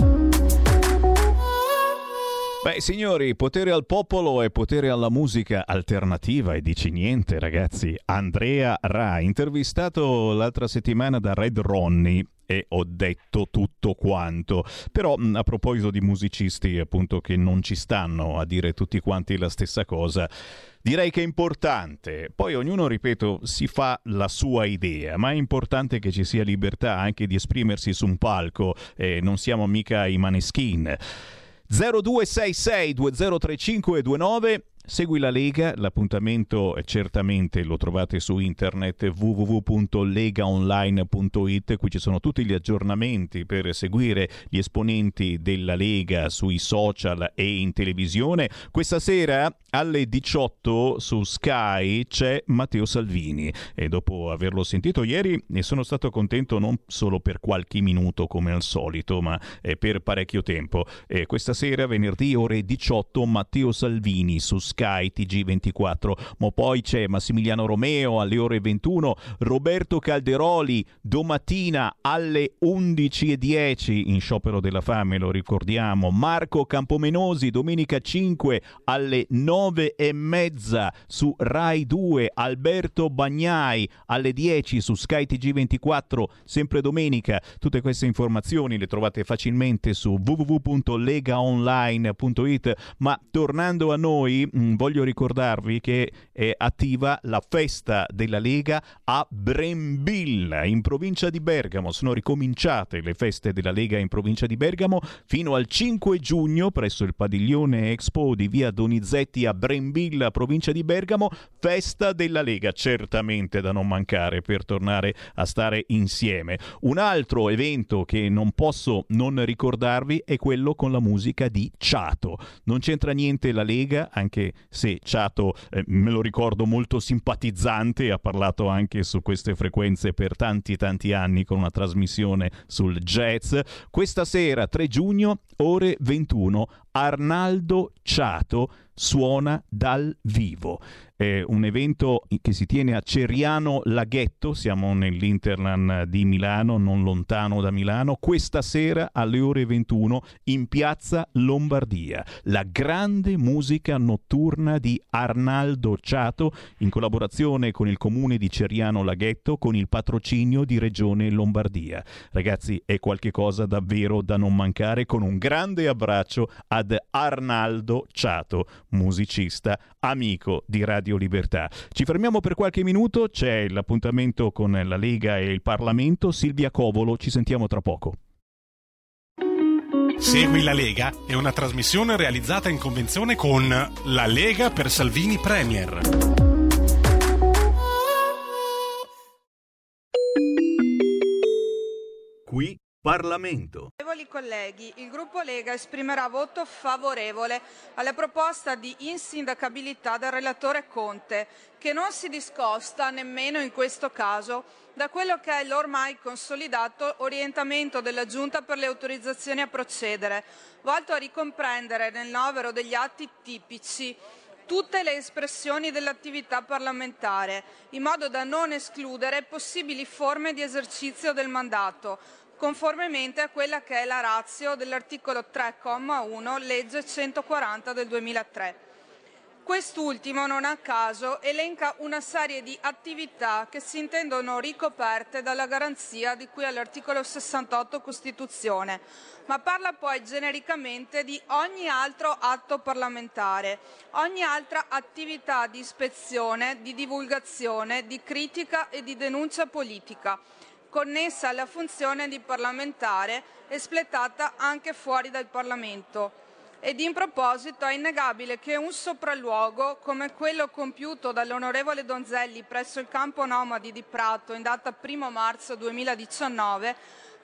Beh, signori, potere al popolo e potere alla musica alternativa e dici niente, ragazzi. Andrea Ra, intervistato l'altra settimana da Red Ronnie e ho detto tutto quanto. Però a proposito di musicisti, appunto, che non ci stanno a dire tutti quanti la stessa cosa, direi che è importante. Poi ognuno, ripeto, si fa la sua idea, ma è importante che ci sia libertà anche di esprimersi su un palco e non siamo mica i maneskin. 0266 203529 Segui la Lega, l'appuntamento certamente lo trovate su internet www.legaonline.it, qui ci sono tutti gli aggiornamenti per seguire gli esponenti della Lega sui social e in televisione. Questa sera alle 18 su Sky c'è Matteo Salvini e dopo averlo sentito ieri ne sono stato contento non solo per qualche minuto come al solito, ma eh, per parecchio tempo. Eh, questa sera, venerdì ore 18, Matteo Salvini su Sky TG24. Ma poi c'è Massimiliano Romeo alle ore 21, Roberto Calderoli domattina alle 11.10 in sciopero della fame, lo ricordiamo. Marco Campomenosi domenica 5 alle 9 e mezza su Rai 2, Alberto Bagnai alle 10 su Sky TG24, sempre domenica. Tutte queste informazioni le trovate facilmente su www.legaonline.it. Ma tornando a noi, mh, voglio ricordarvi che è attiva la festa della Lega a Brembilla, in provincia di Bergamo. Sono ricominciate le feste della Lega in provincia di Bergamo fino al 5 giugno presso il padiglione Expo di via Donizetti a Brembilla, provincia di Bergamo. Festa della Lega, certamente da non mancare per tornare a stare insieme. Un altro evento che non posso non ricordarvi è quello con la musica di Ciato. Non c'entra niente la Lega, anche se Ciato eh, me lo ricordo molto simpatizzante, ha parlato anche su queste frequenze per tanti tanti anni con una trasmissione sul jazz. Questa sera, 3 giugno, ore 21, Arnaldo Ciato suona dal vivo. È un evento che si tiene a Ceriano Laghetto, siamo nell'Interland di Milano, non lontano da Milano, questa sera alle ore 21 in piazza Lombardia. La grande musica notturna di Arnaldo Ciato in collaborazione con il comune di Ceriano Laghetto con il patrocinio di Regione Lombardia. Ragazzi, è qualcosa davvero da non mancare con un grande abbraccio ad Arnaldo Ciato, musicista, amico di Radio Libertà. Ci fermiamo per qualche minuto, c'è l'appuntamento con la Lega e il Parlamento. Silvia Covolo, ci sentiamo tra poco. Segui la Lega è una trasmissione realizzata in convenzione con La Lega per Salvini Premier. Qui Parlamento. Onorevoli colleghi, il gruppo Lega esprimerà voto favorevole alla proposta di insindacabilità del relatore Conte, che non si discosta nemmeno in questo caso da quello che è l'ormai consolidato orientamento della Giunta per le autorizzazioni a procedere, volto a ricomprendere nel novero degli atti tipici tutte le espressioni dell'attività parlamentare, in modo da non escludere possibili forme di esercizio del mandato, conformemente a quella che è la ratio dell'articolo 3,1 legge 140 del 2003. Quest'ultimo, non a caso, elenca una serie di attività che si intendono ricoperte dalla garanzia di cui all'articolo 68 Costituzione, ma parla poi genericamente di ogni altro atto parlamentare, ogni altra attività di ispezione, di divulgazione, di critica e di denuncia politica connessa alla funzione di parlamentare espletata anche fuori dal Parlamento. Ed in proposito è innegabile che un sopralluogo come quello compiuto dall'onorevole Donzelli presso il campo nomadi di Prato in data 1 marzo 2019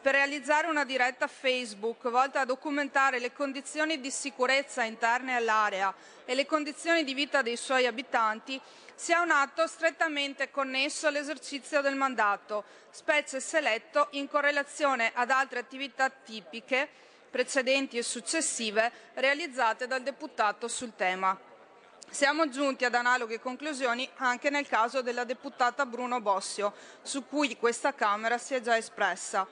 per realizzare una diretta Facebook volta a documentare le condizioni di sicurezza interne all'area e le condizioni di vita dei suoi abitanti sia un atto strettamente connesso all'esercizio del mandato, specie se letto in correlazione ad altre attività tipiche, precedenti e successive, realizzate dal deputato sul tema. Siamo giunti ad analoghe conclusioni anche nel caso della deputata Bruno Bossio, su cui questa Camera si è già espressa.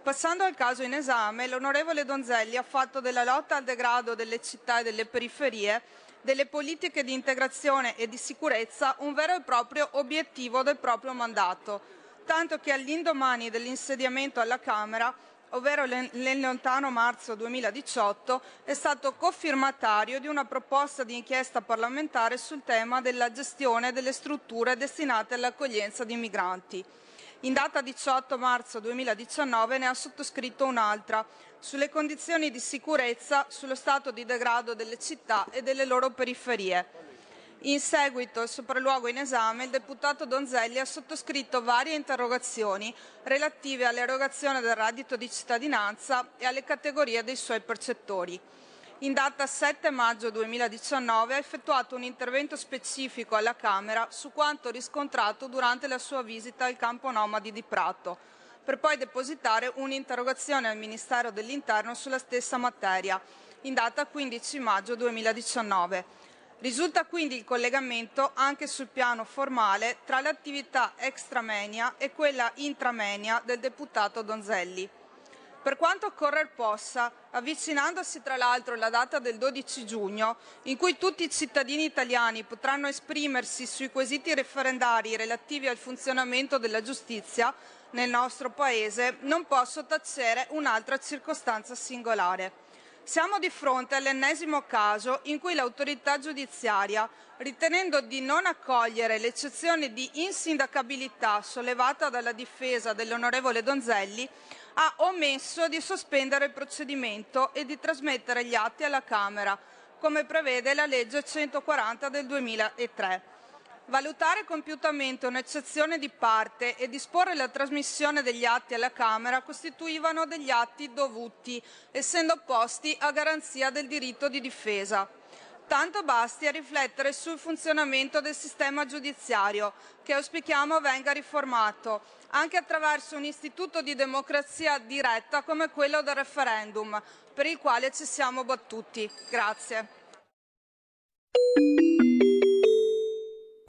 Passando al caso in esame, l'onorevole Donzelli ha fatto della lotta al degrado delle città e delle periferie delle politiche di integrazione e di sicurezza un vero e proprio obiettivo del proprio mandato, tanto che all'indomani dell'insediamento alla Camera, ovvero nel lontano marzo 2018, è stato cofirmatario di una proposta di inchiesta parlamentare sul tema della gestione delle strutture destinate all'accoglienza di migranti. In data 18 marzo 2019 ne ha sottoscritto un'altra sulle condizioni di sicurezza, sullo stato di degrado delle città e delle loro periferie. In seguito al sopralluogo in esame, il deputato Donzelli ha sottoscritto varie interrogazioni relative all'erogazione del reddito di cittadinanza e alle categorie dei suoi percettori in data 7 maggio 2019 ha effettuato un intervento specifico alla Camera su quanto riscontrato durante la sua visita al campo nomadi di Prato, per poi depositare un'interrogazione al Ministero dell'Interno sulla stessa materia, in data 15 maggio 2019. Risulta quindi il collegamento anche sul piano formale tra l'attività extramenia e quella intramenia del deputato Donzelli. Per quanto occorrer possa, avvicinandosi tra l'altro la data del 12 giugno, in cui tutti i cittadini italiani potranno esprimersi sui quesiti referendari relativi al funzionamento della giustizia nel nostro Paese, non posso tacere un'altra circostanza singolare. Siamo di fronte all'ennesimo caso in cui l'autorità giudiziaria, ritenendo di non accogliere l'eccezione di insindacabilità sollevata dalla difesa dell'onorevole Donzelli, ha omesso di sospendere il procedimento e di trasmettere gli atti alla Camera, come prevede la legge 140 del 2003. Valutare compiutamente un'eccezione di parte e disporre la trasmissione degli atti alla Camera costituivano degli atti dovuti, essendo posti a garanzia del diritto di difesa. Tanto basti a riflettere sul funzionamento del sistema giudiziario, che auspichiamo venga riformato, anche attraverso un istituto di democrazia diretta come quello del referendum, per il quale ci siamo battuti. Grazie.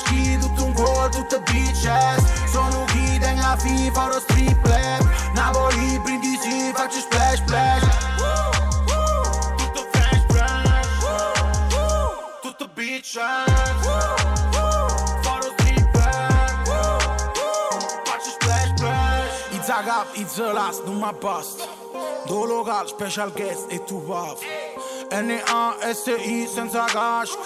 Fanno schifo, tutto un gol, tutte bitches Sono chi tenga FIFA, oro strip club Napoli, Brindisi, faccio splash splash. Tutto fresh. Fresh Tutto bitches Faro strip club Faccio splash splash. It's a gap, it's a last, non ma basta Do local, special guest e tu puff N-A-S-I senza casco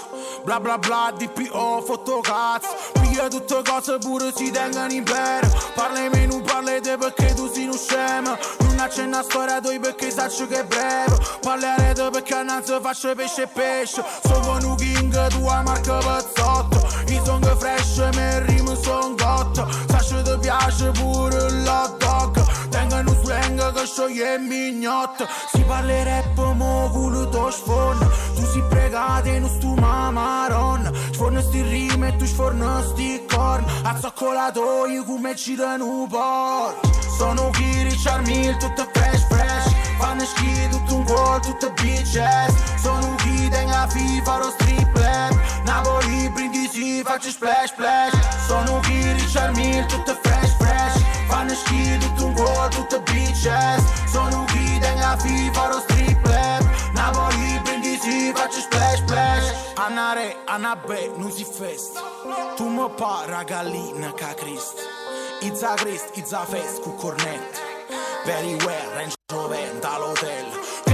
Bla bla bla, DPO, fotocazzo Piglia tutte cose pure si tengono in bene Parla meno, parla te perché tu sei un scemo. Non accenna storia tua perché saccio che è breve. Parlare te perché annanzi faccio pesce e pesce. Sono un king, tua marca pezzotto I song fresh, me rime son cotto Saccio ti piace pure l'hot dog prengë dhe shë jemi njatë Si parlere për më gullu të Tu si pregate nus tu mamaron maronë sti rime, tu shfor sti corn A sa kola come ci me qirën u borë Sono giri charmil, tutto fresh fresh. Fanno schido, tutto un gol, tutto bitches. Sono guide nga FIFA, lo strip rap Napoli, brindisi, faccio splash splash Sono giri charmil, tutto fresh fresh. Fanno schifo, tutto un gol, tutte bitches Sono chi tenga FIFA, lo strip club Napoli, Brindisi, faccio splash splash Anna Re, Anna B, non si festa Tu mi para gallina ca Christ Izza Christ, Izza fest cu cornette Very well, Range Rover, dall'hotel Questi tipi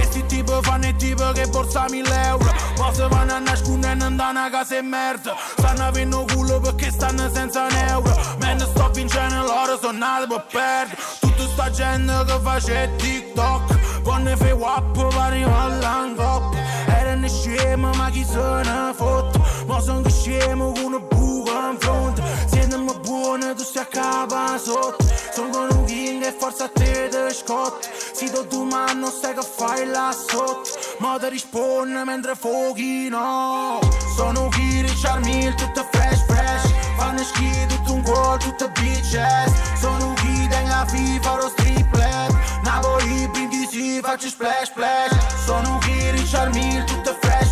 fanno il tipo che borsa 1000 euro Poi se vanno a nascondere in una casa e merda Stanno avendo culo perché stanno senza un euro Me ne sto vincendo loro, sono nato per perdere Tutta sta gente che face TikTok. Ne fai wap, vari all'angop Erano scemi ma chi se ne fotte Ma sono scemo con un buco in fronte Siete buone, tu stai a capa sotto Sono con un king e forza a te te scotto Si do tu ma non sai che fai là sotto. Ma ti risponde mentre fuochi no Sono Kiri, Charmil, tutte fresh fresh. Fanno schifo, tutto un gol, tutte bitches. Sono chi tenga FIFA, lo strip club Napoli, Brindisi, faccio splash splash. Sono Kiri, Charmil, tutte fresh fresh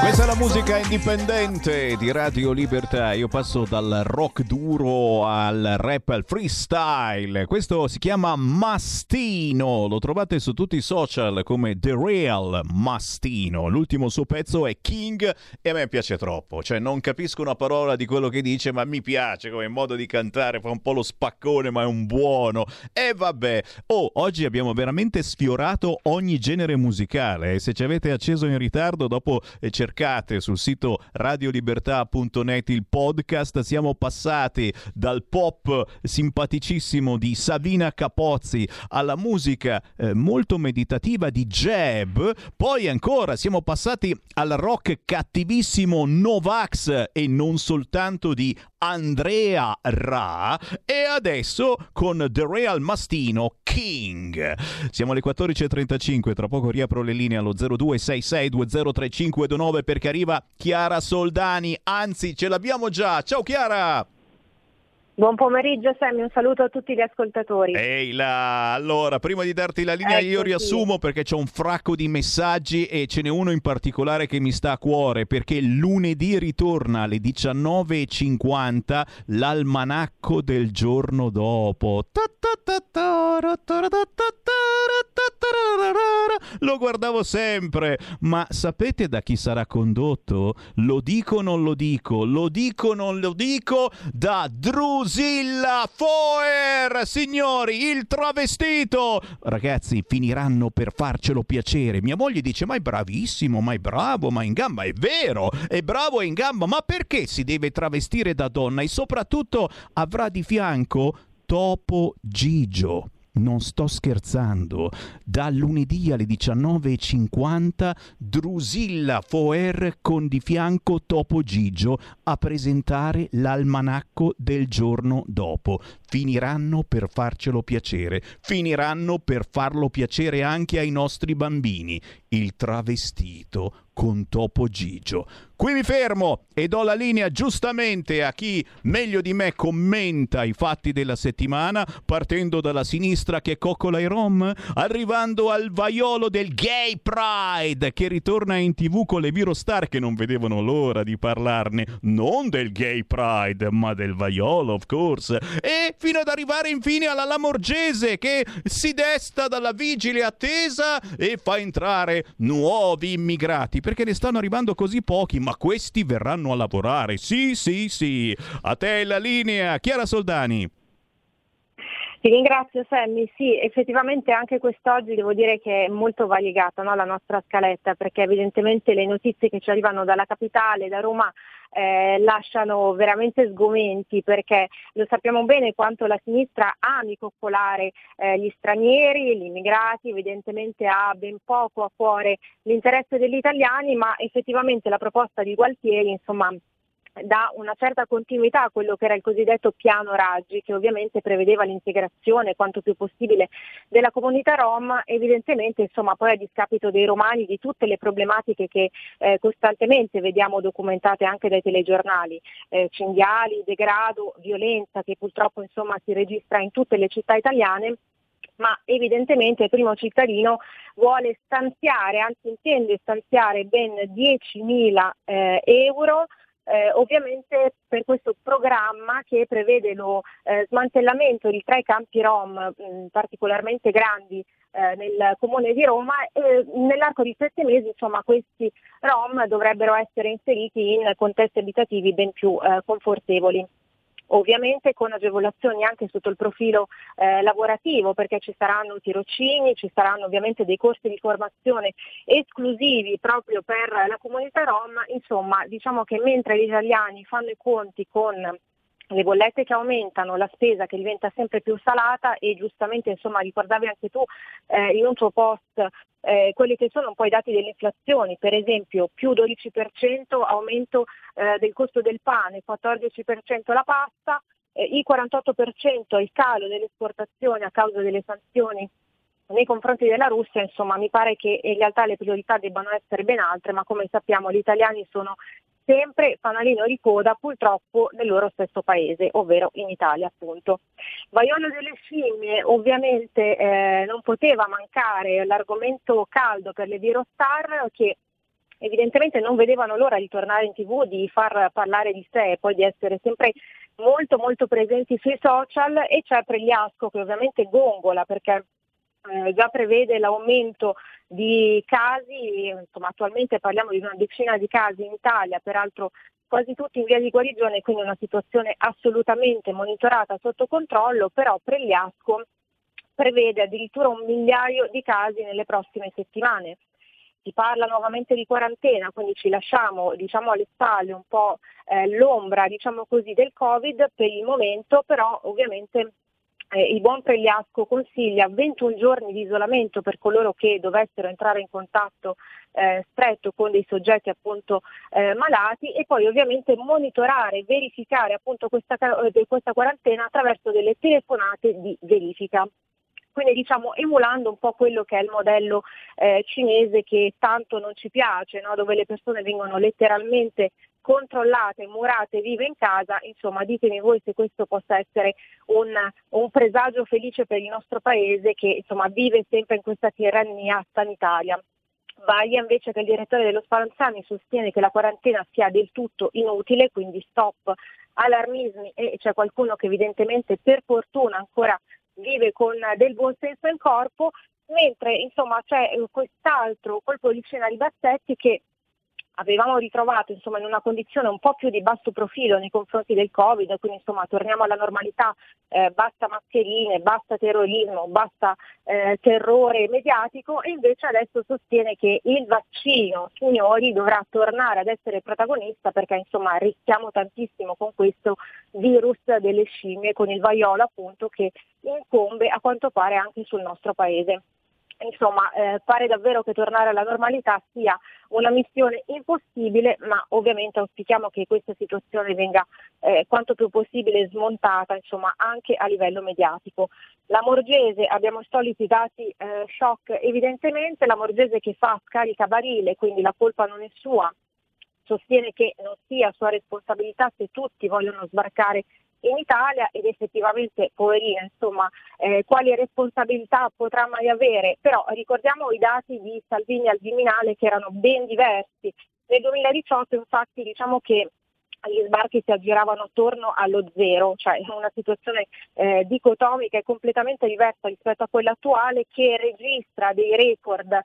Questa è la musica indipendente di Radio Libertà. Io passo dal rock duro al rap al freestyle. Questo si chiama Mastino. Lo trovate su tutti i social come The Real Mastino. L'ultimo suo pezzo è King e a me piace troppo. Cioè, non capisco una parola di quello che dice, ma mi piace come modo di cantare. Fa un po' lo spaccone, ma è un buono. E vabbè. Oh, oggi abbiamo veramente sfiorato ogni genere musicale. Se ci avete acceso in ritardo, dopo eh, cercate sul sito radiolibertà.net il podcast. Siamo passati dal pop simpaticissimo di Savina Capozzi alla musica eh, molto meditativa di Jeb. Poi ancora siamo passati al rock cattivissimo Novax e non soltanto di Andrea Ra. E adesso con The Real Mastino King. Siamo alle 14.35. Tra poco riapro le linee allo 0266203529 perché arriva Chiara Soldani. Anzi, ce l'abbiamo già. Ciao Chiara! Buon pomeriggio Sammy, un saluto a tutti gli ascoltatori. Ehi là, allora, prima di darti la linea io Eccoci. riassumo perché c'è un fracco di messaggi e ce n'è uno in particolare che mi sta a cuore perché lunedì ritorna alle 19.50 l'almanacco del giorno dopo. Lo guardavo sempre, ma sapete da chi sarà condotto? Lo dico o non lo dico? Lo dico o non lo dico? Da Drusilla Foer, signori, il travestito. Ragazzi, finiranno per farcelo piacere. Mia moglie dice, ma è bravissimo, ma è bravo, ma è in gamba. È vero, è bravo, è in gamba, ma perché si deve travestire da donna? E soprattutto avrà di fianco Topo Gigio. Non sto scherzando. Da lunedì alle 19.50 Drusilla Foer con di fianco Topo Gigio a presentare l'almanacco del giorno dopo. Finiranno per farcelo piacere, finiranno per farlo piacere anche ai nostri bambini. Il travestito con Topo Gigio. Qui mi fermo e do la linea giustamente a chi meglio di me commenta i fatti della settimana, partendo dalla sinistra che coccola i rom, arrivando al vaiolo del Gay Pride che ritorna in tv con le Virostar che non vedevano l'ora di parlarne, non del Gay Pride, ma del vaiolo, of course, e fino ad arrivare infine alla Lamorgese che si desta dalla vigile attesa e fa entrare nuovi immigrati perché ne stanno arrivando così pochi, ma questi verranno a lavorare. Sì, sì, sì. A te la linea, Chiara Soldani. Ti ringrazio Sammy, sì, effettivamente anche quest'oggi devo dire che è molto variegata no, la nostra scaletta perché evidentemente le notizie che ci arrivano dalla capitale, da Roma, eh, lasciano veramente sgomenti perché lo sappiamo bene quanto la sinistra ami coccolare eh, gli stranieri, gli immigrati, evidentemente ha ben poco a cuore l'interesse degli italiani, ma effettivamente la proposta di Gualtieri insomma dà una certa continuità a quello che era il cosiddetto piano Raggi, che ovviamente prevedeva l'integrazione quanto più possibile della comunità rom, evidentemente insomma poi a discapito dei romani di tutte le problematiche che eh, costantemente vediamo documentate anche dai telegiornali, eh, cinghiali, degrado, violenza che purtroppo insomma si registra in tutte le città italiane ma evidentemente il primo cittadino vuole stanziare, anzi intende stanziare ben 10.000 eh, euro eh, ovviamente per questo programma che prevede lo eh, smantellamento di tre campi Rom mh, particolarmente grandi eh, nel comune di Roma e nell'arco di sette mesi insomma, questi Rom dovrebbero essere inseriti in contesti abitativi ben più eh, confortevoli ovviamente con agevolazioni anche sotto il profilo eh, lavorativo perché ci saranno tirocini, ci saranno ovviamente dei corsi di formazione esclusivi proprio per la comunità rom, insomma diciamo che mentre gli italiani fanno i conti con le bollette che aumentano, la spesa che diventa sempre più salata e giustamente insomma ricordavi anche tu eh, in un tuo post eh, quelli che sono un po' i dati delle inflazioni, per esempio più 12% aumento eh, del costo del pane, 14% la pasta, eh, il 48% il calo delle esportazioni a causa delle sanzioni nei confronti della Russia, insomma mi pare che in realtà le priorità debbano essere ben altre, ma come sappiamo gli italiani sono sempre fanalino di coda purtroppo nel loro stesso paese, ovvero in Italia appunto. Vaiolo delle scimmie ovviamente eh, non poteva mancare l'argomento caldo per le Virostar che evidentemente non vedevano l'ora di tornare in tv, di far parlare di sé e poi di essere sempre molto molto presenti sui social e c'è Pregliasco che ovviamente gongola perché eh, già prevede l'aumento di casi, insomma attualmente parliamo di una decina di casi in Italia, peraltro quasi tutti in via di guarigione, quindi una situazione assolutamente monitorata sotto controllo, però Pregliasco prevede addirittura un migliaio di casi nelle prossime settimane. Si parla nuovamente di quarantena, quindi ci lasciamo diciamo, alle spalle un po' eh, l'ombra diciamo così, del Covid per il momento, però ovviamente eh, il buon Pregliasco consiglia 21 giorni di isolamento per coloro che dovessero entrare in contatto eh, stretto con dei soggetti appunto eh, malati e poi ovviamente monitorare, verificare appunto questa, eh, questa quarantena attraverso delle telefonate di verifica quindi diciamo emulando un po' quello che è il modello eh, cinese che tanto non ci piace, no? dove le persone vengono letteralmente controllate, murate, vive in casa, insomma ditemi voi se questo possa essere un, un presagio felice per il nostro paese che insomma, vive sempre in questa tirannia sanitaria. Vaglia invece che il direttore dello Spallanzani sostiene che la quarantena sia del tutto inutile, quindi stop allarmismi e c'è qualcuno che evidentemente per fortuna ancora vive con del buon senso in corpo, mentre insomma c'è quest'altro colpo di scena di Bassetti che avevamo ritrovato insomma, in una condizione un po' più di basso profilo nei confronti del Covid, quindi insomma torniamo alla normalità, eh, basta mascherine, basta terrorismo, basta eh, terrore mediatico e invece adesso sostiene che il vaccino, signori, dovrà tornare ad essere protagonista perché insomma rischiamo tantissimo con questo virus delle scimmie, con il vaiolo appunto che incombe a quanto pare anche sul nostro paese. Insomma, eh, pare davvero che tornare alla normalità sia una missione impossibile, ma ovviamente auspichiamo che questa situazione venga eh, quanto più possibile smontata, insomma, anche a livello mediatico. La Morgese, abbiamo soliti dati eh, shock evidentemente, la Morgese che fa scarica barile, quindi la colpa non è sua, sostiene che non sia sua responsabilità se tutti vogliono sbarcare in Italia ed effettivamente poverina insomma eh, quali responsabilità potrà mai avere. Però ricordiamo i dati di Salvini al Viminale che erano ben diversi. Nel 2018 infatti diciamo che gli sbarchi si aggiravano attorno allo zero, cioè una situazione eh, dicotomica e completamente diversa rispetto a quella attuale che registra dei record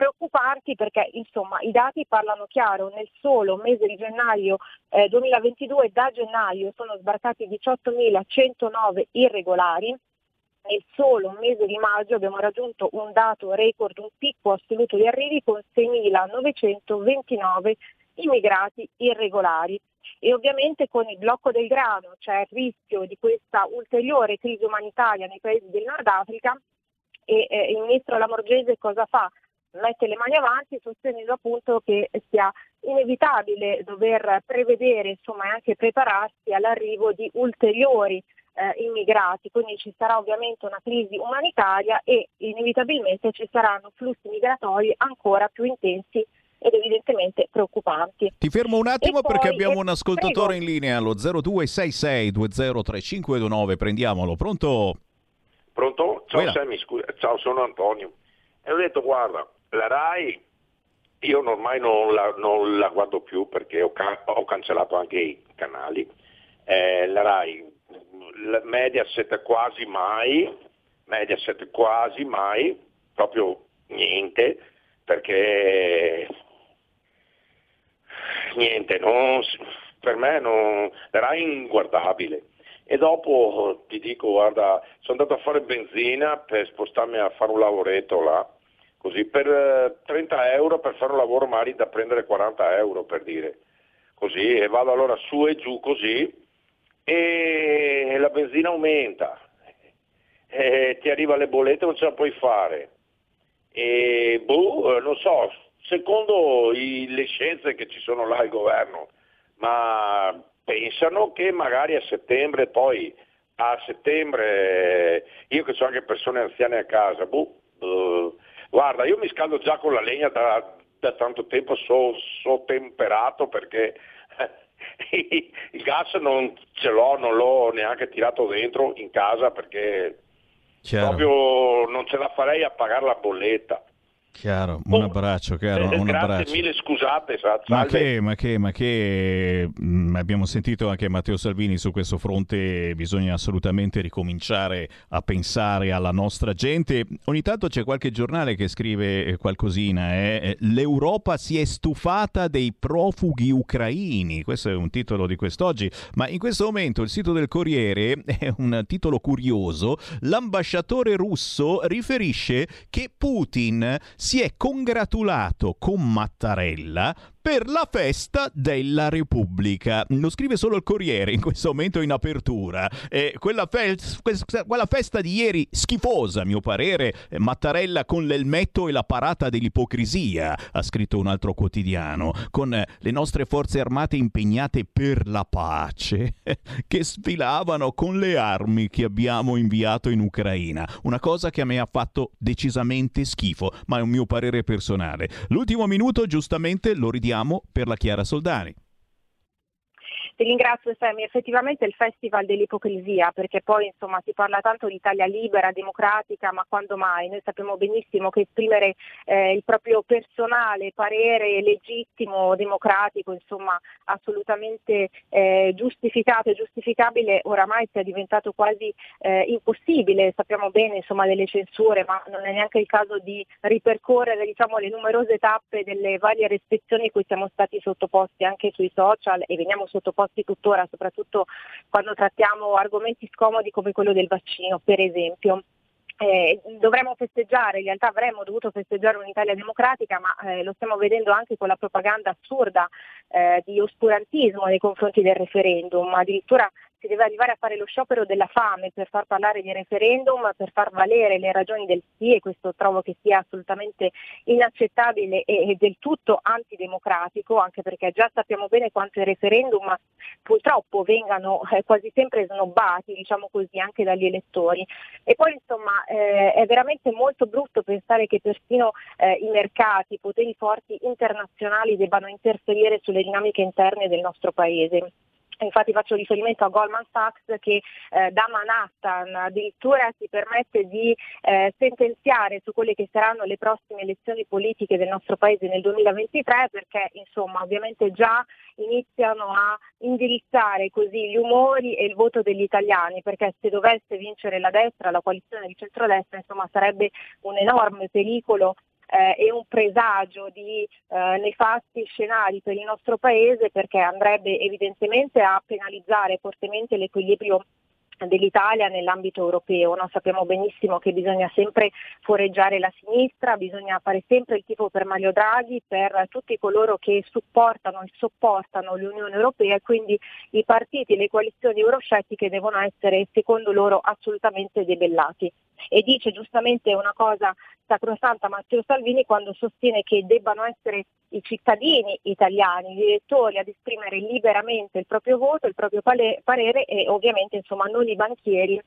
preoccupanti perché insomma i dati parlano chiaro, nel solo mese di gennaio eh, 2022 da gennaio sono sbarcati 18.109 irregolari, nel solo mese di maggio abbiamo raggiunto un dato record, un picco assoluto di arrivi con 6.929 immigrati irregolari. E ovviamente con il blocco del grano c'è il rischio di questa ulteriore crisi umanitaria nei paesi del Nord Africa e eh, il ministro Lamorgese cosa fa? Mette le mani avanti sostenendo appunto che sia inevitabile dover prevedere insomma, e anche prepararsi all'arrivo di ulteriori eh, immigrati, quindi ci sarà ovviamente una crisi umanitaria e inevitabilmente ci saranno flussi migratori ancora più intensi ed evidentemente preoccupanti. Ti fermo un attimo E perché poi- abbiamo e- un ascoltatore prego. in linea allo 0266203529. Prendiamolo. Pronto? Pronto? Ciao. Sammy, scusa, ciao, sono Antonio. E ho detto, guarda, la RAI io ormai non la, non la guardo più perché ho, ca- ho cancellato anche i canali. Eh, la RAI, la Mediaset quasi mai, Mediaset quasi mai, proprio niente, perché niente, non per me non, la RAI è inguardabile. E dopo ti dico, guarda, sono andato a fare benzina per spostarmi a fare un lavoretto là, così per eh, 30 euro per fare un lavoro magari da prendere 40 euro per dire, così, e vado allora su e giù così e la benzina aumenta, e ti arriva le bollette non ce la puoi fare. E boh, eh, non so, secondo i- le scienze che ci sono là al governo, ma pensano che magari a settembre poi a settembre io che ho anche persone anziane a casa, boh, eh, guarda, io mi scaldo già con la legna da, da tanto tempo, so, so temperato perché il gas non ce l'ho, non l'ho neanche tirato dentro in casa perché Chiaro, proprio non ce la farei a pagare la bolletta. Chiaro. Un abbraccio, caro. Eh, Un grazie abbraccio. mille, scusate, sa- Ma che, ma che, ma che mm, abbiamo sentito anche Matteo Salvini su questo fronte, bisogna assolutamente ricominciare a pensare alla nostra gente. Ogni tanto c'è qualche giornale che scrive eh, qualcosina, eh. l'Europa si è stufata dei profughi ucraini, questo è un titolo di quest'oggi, ma in questo momento il sito del Corriere è un titolo curioso, l'ambasciatore russo riferisce che Putin si è congratulato con Mattarella per la festa della Repubblica. Lo scrive solo il Corriere in questo momento in apertura. Eh, quella, fe- quella festa di ieri schifosa, a mio parere, eh, Mattarella con l'elmetto e la parata dell'ipocrisia, ha scritto un altro quotidiano, con eh, le nostre forze armate impegnate per la pace, che sfilavano con le armi che abbiamo inviato in Ucraina. Una cosa che a me ha fatto decisamente schifo, ma è un mio parere personale. L'ultimo minuto, giustamente, lo ridiamo per la Chiara Soldani. Ti ringrazio Sammy, effettivamente il festival dell'ipocrisia perché poi insomma si parla tanto di Italia libera, democratica, ma quando mai? Noi sappiamo benissimo che esprimere eh, il proprio personale parere legittimo, democratico, insomma assolutamente eh, giustificato e giustificabile oramai sia diventato quasi eh, impossibile, sappiamo bene insomma delle censure, ma non è neanche il caso di ripercorrere diciamo, le numerose tappe delle varie restrizioni cui siamo stati sottoposti anche sui social e veniamo sottoposti tuttora, soprattutto quando trattiamo argomenti scomodi come quello del vaccino, per esempio. Eh, dovremmo festeggiare, in realtà avremmo dovuto festeggiare un'Italia democratica, ma eh, lo stiamo vedendo anche con la propaganda assurda eh, di oscurantismo nei confronti del referendum, addirittura si deve arrivare a fare lo sciopero della fame per far parlare di referendum, per far valere le ragioni del sì e questo trovo che sia assolutamente inaccettabile e, del tutto antidemocratico, anche perché già sappiamo bene quanto i referendum purtroppo vengano eh, quasi sempre snobbati, diciamo così, anche dagli elettori. E poi insomma eh, è veramente molto brutto pensare che persino eh, i mercati, i poteri forti internazionali debbano interferire sulle dinamiche interne del nostro Paese infatti faccio riferimento a Goldman Sachs che eh, da Manhattan addirittura si permette di eh, sentenziare su quelle che saranno le prossime elezioni politiche del nostro paese nel 2023 perché insomma ovviamente già iniziano a indirizzare così gli umori e il voto degli italiani perché se dovesse vincere la destra, la coalizione di centrodestra insomma sarebbe un enorme pericolo eh, e un presagio di eh, nefasti scenari per il nostro Paese perché andrebbe evidentemente a penalizzare fortemente l'equilibrio dell'Italia nell'ambito europeo. No? Sappiamo benissimo che bisogna sempre foreggiare la sinistra, bisogna fare sempre il tifo per Mario Draghi, per tutti coloro che supportano e sopportano l'Unione Europea e quindi i partiti e le coalizioni euroscettiche devono essere secondo loro assolutamente debellati. E dice giustamente una cosa sacrosanta Matteo Salvini quando sostiene che debbano essere i cittadini italiani, gli elettori ad esprimere liberamente il proprio voto, il proprio parere e ovviamente insomma non i banchieri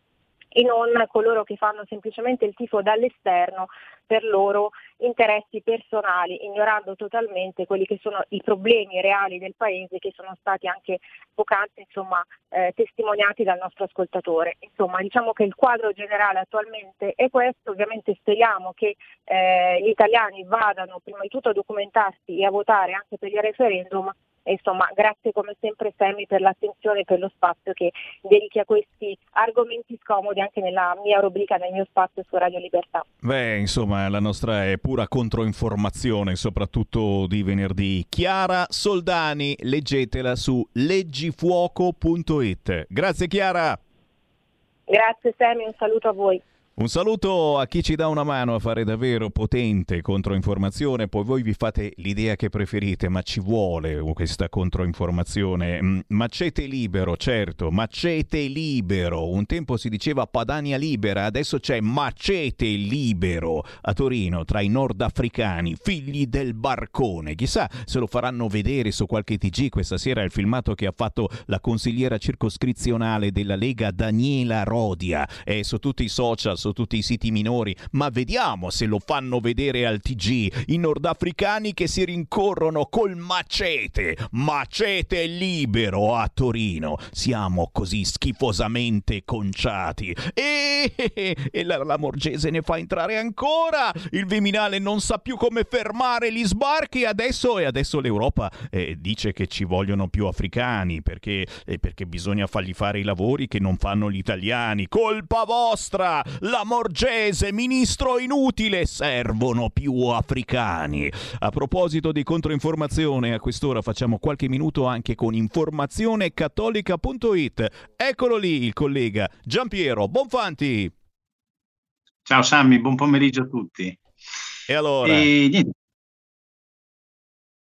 e non coloro che fanno semplicemente il tifo dall'esterno per loro interessi personali, ignorando totalmente quelli che sono i problemi reali del Paese che sono stati anche poc'anzi insomma, eh, testimoniati dal nostro ascoltatore. Insomma, diciamo che il quadro generale attualmente è questo, ovviamente speriamo che eh, gli italiani vadano prima di tutto a documentarsi e a votare anche per il referendum insomma, grazie come sempre Sammy per l'attenzione e per lo spazio che dedichi a questi argomenti scomodi anche nella mia rubrica, nel mio spazio su Radio Libertà. Beh, insomma, la nostra è pura controinformazione, soprattutto di venerdì. Chiara Soldani, leggetela su leggifuoco.it. Grazie Chiara. Grazie Sammy, un saluto a voi. Un saluto a chi ci dà una mano a fare davvero potente controinformazione, poi voi vi fate l'idea che preferite, ma ci vuole questa controinformazione. Mm, macete libero, certo, macete libero. Un tempo si diceva Padania libera, adesso c'è macete libero a Torino tra i nordafricani, figli del barcone. Chissà se lo faranno vedere su qualche TG questa sera il filmato che ha fatto la consigliera circoscrizionale della Lega Daniela Rodia. È su tutti i social su tutti i siti minori, ma vediamo se lo fanno vedere al TG. I nordafricani che si rincorrono col macete, macete libero a Torino. Siamo così schifosamente conciati. E, e la, la Morgese ne fa entrare ancora. Il Viminale non sa più come fermare gli sbarchi. Adesso, e adesso l'Europa eh, dice che ci vogliono più africani perché, eh, perché bisogna fargli fare i lavori che non fanno gli italiani. Colpa vostra! La Morgese, ministro inutile, servono più africani. A proposito di controinformazione, a quest'ora facciamo qualche minuto anche con informazionecattolica.it. Eccolo lì il collega Giampiero Bonfanti. Ciao Sammy, buon pomeriggio a tutti. E allora? E, niente,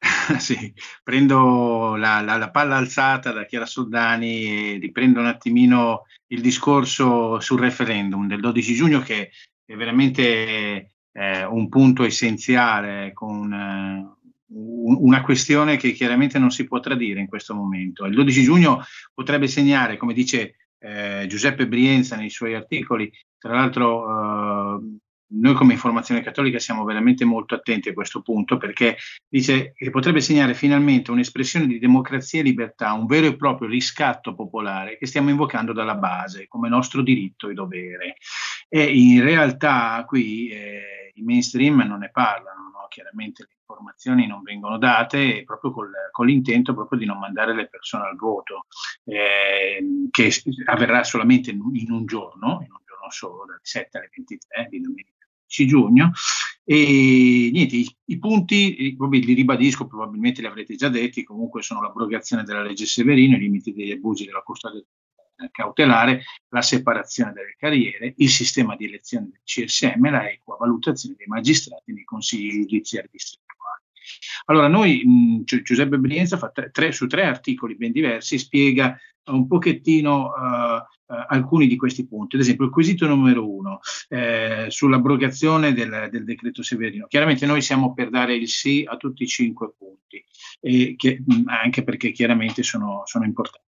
sì, prendo la, la, la, palla alzata da Chiara Soldani e riprendo un attimino il discorso sul referendum del 12 giugno che è veramente eh, un punto essenziale con eh, una questione che chiaramente non si può tradire in questo momento. Il 12 giugno potrebbe segnare, come dice eh, Giuseppe Brienza nei suoi articoli, tra l'altro eh, noi come Informazione Cattolica siamo veramente molto attenti a questo punto perché dice che potrebbe segnare finalmente un'espressione di democrazia e libertà, un vero e proprio riscatto popolare che stiamo invocando dalla base come nostro diritto e dovere. E in realtà qui eh, i mainstream non ne parlano, no? chiaramente le informazioni non vengono date proprio col, con l'intento proprio di non mandare le persone al voto, eh, che avverrà solamente in, un giorno, in un giorno solo, dal 7 alle 23 di domenica 16 giugno. E niente, i, i punti, vabbè, li ribadisco, probabilmente li avrete già detti, comunque sono l'abrogazione della legge Severino, i limiti degli abusi della custodia cautelare, la separazione delle carriere, il sistema di elezione del CSM, la equa valutazione dei magistrati nei consigli giudiziari distrettuali. Allora, noi, mh, Giuseppe Brienza fa tre, tre, su tre articoli ben diversi, spiega un pochettino uh, uh, alcuni di questi punti. Ad esempio, il quesito numero uno eh, sull'abrogazione del, del, decreto Severino. Chiaramente noi siamo per dare il sì a tutti i cinque punti, e che, mh, anche perché chiaramente sono, sono importanti.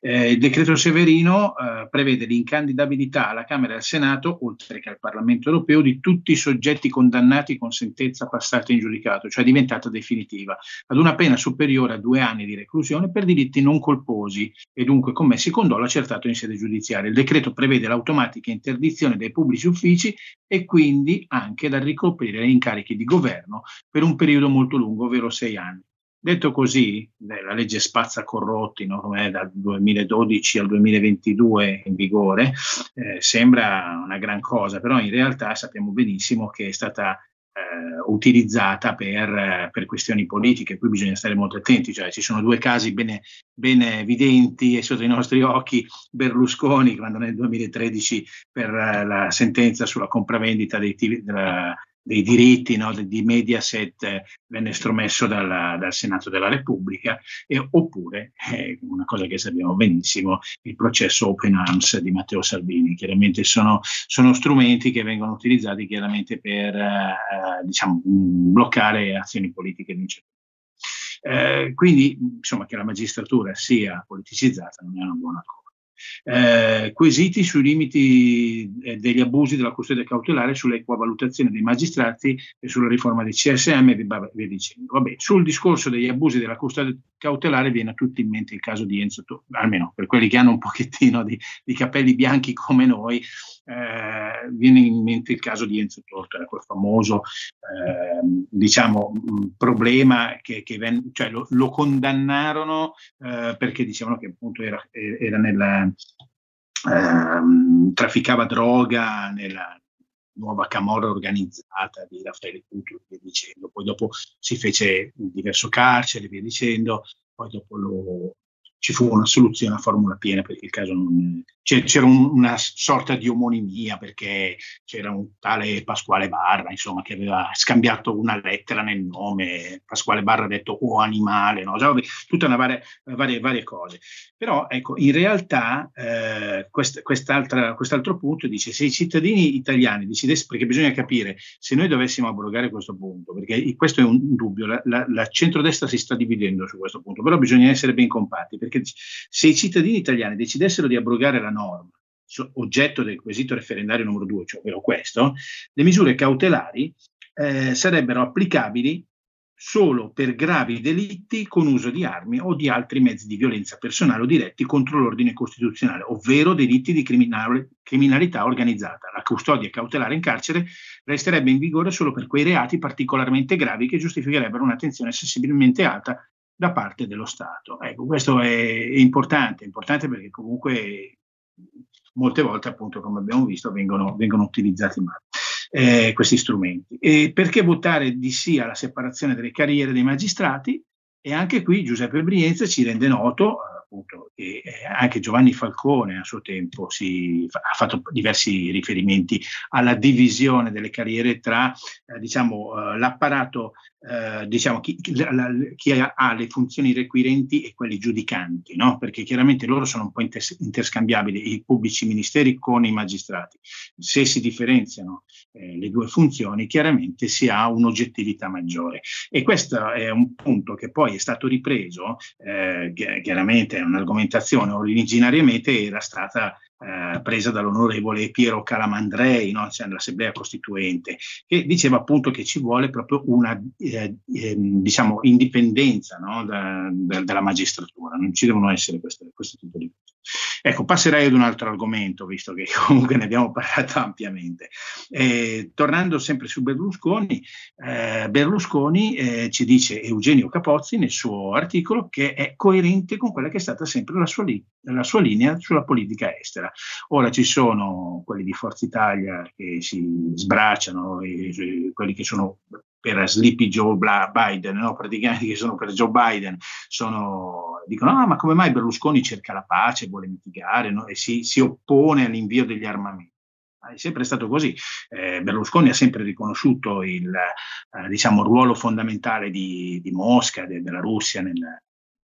Eh, il decreto Severino eh, prevede l'incandidabilità alla Camera e al Senato, oltre che al Parlamento europeo, di tutti i soggetti condannati con sentenza passata in giudicato, cioè diventata definitiva, ad una pena superiore a due anni di reclusione per delitti non colposi e dunque commessi con dolo accertato in sede giudiziaria. Il decreto prevede l'automatica interdizione dei pubblici uffici e quindi anche dal ricoprire incarichi di governo per un periodo molto lungo, ovvero sei anni. Detto così, la legge spazza corrotti no, dal 2012 al 2022 in vigore, eh, sembra una gran cosa, però in realtà sappiamo benissimo che è stata eh, utilizzata per, per, questioni politiche, qui bisogna stare molto attenti, cioè ci sono due casi bene evidenti e sotto i nostri occhi, Berlusconi quando nel 2013 per la sentenza sulla compravendita dei, della, dei diritti no, di Mediaset eh, venne estromesso dalla, dal Senato della Repubblica, e, oppure, eh, una cosa che sappiamo benissimo, il processo Open Arms di Matteo Salvini. Chiaramente sono, sono strumenti che vengono utilizzati chiaramente per eh, diciamo, bloccare azioni politiche di eh, quindi, insomma, che la magistratura sia politicizzata non è una buona cosa eh, quesiti sui limiti eh, degli abusi della custodia cautelare, sull'equa valutazione dei magistrati e sulla riforma del CSM e via dicendo. Vabbè, sul discorso degli abusi della custodia cautelare viene a tutti in mente il caso di Enzo almeno per quelli che hanno un pochettino di, di capelli bianchi come noi, eh, viene in mente il caso di Enzo Tortora, quel famoso eh, diciamo, problema che, che ven- cioè lo, lo, condannarono eh, perché dicevano che appunto era, era nella, ehm, trafficava droga nella nuova camorra organizzata di Raffaele Cutro e via dicendo. Poi dopo si fece un diverso carcere e via dicendo, poi dopo lo, ci fu una soluzione a formula piena perché il caso non, c'era un, una sorta di omonimia perché c'era un tale Pasquale Barra insomma che aveva scambiato una lettera nel nome Pasquale Barra ha detto o oh, animale no? cioè, tutta una varie, varie, varie, cose però ecco in realtà eh, quest, quest'altro punto dice se i cittadini italiani decidessero perché bisogna capire se noi dovessimo abrogare questo punto perché questo è un dubbio la, la, la centrodestra si sta dividendo su questo punto però bisogna essere ben compatti perché se i cittadini italiani decidessero di abrogare la norma oggetto del quesito referendario numero 2, cioè ovvero questo, le misure cautelari eh, sarebbero applicabili solo per gravi delitti con uso di armi o di altri mezzi di violenza personale o diretti contro l'ordine costituzionale, ovvero delitti di criminalità organizzata. La custodia cautelare in carcere resterebbe in vigore solo per quei reati particolarmente gravi che giustificherebbero un'attenzione sensibilmente alta da parte dello Stato. Ecco, questo è importante, importante perché comunque molte volte, appunto, come abbiamo visto, vengono, vengono utilizzati male eh, questi strumenti. E perché votare di sì alla separazione delle carriere dei magistrati? E anche qui Giuseppe Brienza ci rende noto appunto, e anche Giovanni Falcone a suo tempo si, ha fatto diversi riferimenti alla divisione delle carriere tra eh, diciamo, eh, l'apparato, eh, diciamo, chi, la, chi, ha le funzioni requirenti e quelli giudicanti, no? perché chiaramente loro sono un po' inter- interscambiabili, i pubblici ministeri con i magistrati. Se si differenziano eh, le due funzioni, chiaramente si ha un'oggettività maggiore. E questo è un punto che poi è stato ripreso, eh, chiaramente un'argomentazione originariamente era stata eh, presa dall'onorevole Piero Calamandrei, no? cioè l'Assemblea Costituente, che diceva appunto che ci vuole proprio una eh, eh, diciamo, indipendenza no? da, da, dalla magistratura, non ci devono essere queste, questo tipo di cose. Ecco, passerei ad un altro argomento, visto che comunque ne abbiamo parlato ampiamente. Eh, tornando sempre su Berlusconi, eh, Berlusconi eh, ci dice Eugenio Capozzi nel suo articolo che è coerente con quella che è stata sempre la sua, li- la sua linea sulla politica estera. Ora ci sono quelli di Forza Italia che si sbracciano, e, e quelli che sono per Sleepy Joe Biden, no? praticamente che sono per Joe Biden, sono, dicono ah, ma come mai Berlusconi cerca la pace, vuole mitigare no? e si, si, oppone all'invio degli armamenti. È sempre stato così. Eh, Berlusconi ha sempre riconosciuto il eh, diciamo, ruolo fondamentale di, di Mosca, de, della Russia nel,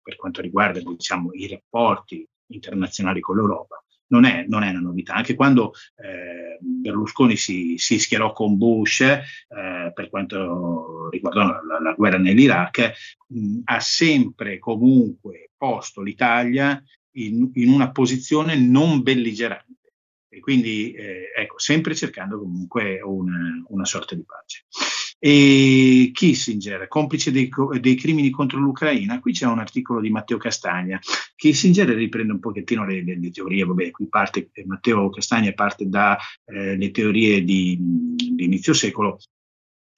per quanto riguarda diciamo, i rapporti internazionali con l'Europa non è, non è una novità. Anche quando eh, Berlusconi si, si, schierò con Bush eh, per quanto riguardò la, la guerra nell'Iraq, mh, ha sempre comunque posto l'Italia in, in una posizione non belligerante. E quindi, eh, ecco, sempre cercando comunque una, una sorta di pace. E Kissinger, complice dei, dei, crimini contro l'Ucraina, qui c'è un articolo di Matteo Castagna. Kissinger riprende un pochettino le, le, le teorie, vabbè, qui parte, Matteo Castagna parte dalle eh, teorie di, di inizio secolo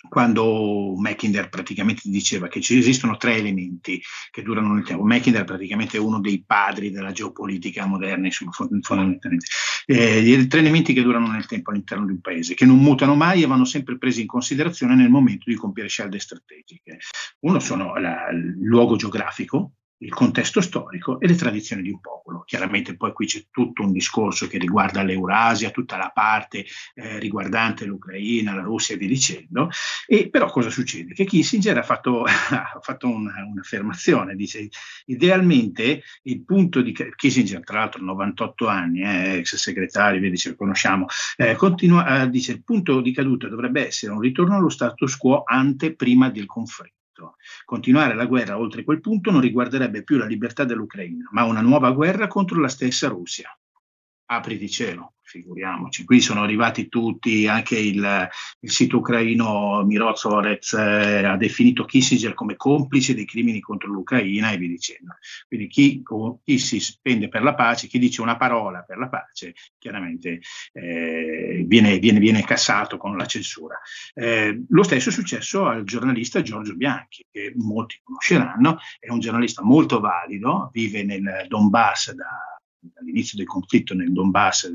quando Mackinder praticamente diceva che ci esistono tre elementi che durano nel tempo. Mackinder praticamente è uno dei padri della geopolitica moderna, fondamentalmente. Eh, tre elementi che durano nel tempo all'interno di un paese, che non mutano mai e vanno sempre presi in considerazione nel momento di compiere scelte strategiche. Uno sono la, il luogo geografico, il contesto storico e le tradizioni di un popolo. Chiaramente poi qui c'è tutto un discorso che riguarda l'Eurasia, tutta la parte eh, riguardante l'Ucraina, la Russia e via dicendo. E però cosa succede? Che Kissinger ha fatto, ha fatto una, un'affermazione, dice idealmente il punto di Kissinger, tra l'altro 98 anni, eh, ex segretario, via dicendo, conosciamo, eh, continua, eh, dice il punto di caduta dovrebbe essere un ritorno allo status quo ante prima del conflitto. Continuare la guerra oltre quel punto non riguarderebbe più la libertà dell'Ucraina, ma una nuova guerra contro la stessa Russia. Apri di cielo figuriamoci, qui sono arrivati tutti, anche il, il sito ucraino Mirozorez eh, ha definito Kissinger come complice dei crimini contro l'Ucraina e via dicendo. Quindi chi, chi, si spende per la pace, chi dice una parola per la pace, chiaramente eh, viene, viene, viene, cassato con la censura. Eh, lo stesso è successo al giornalista Giorgio Bianchi, che molti conosceranno, è un giornalista molto valido, vive nel Donbass da dall'inizio del conflitto nel Donbass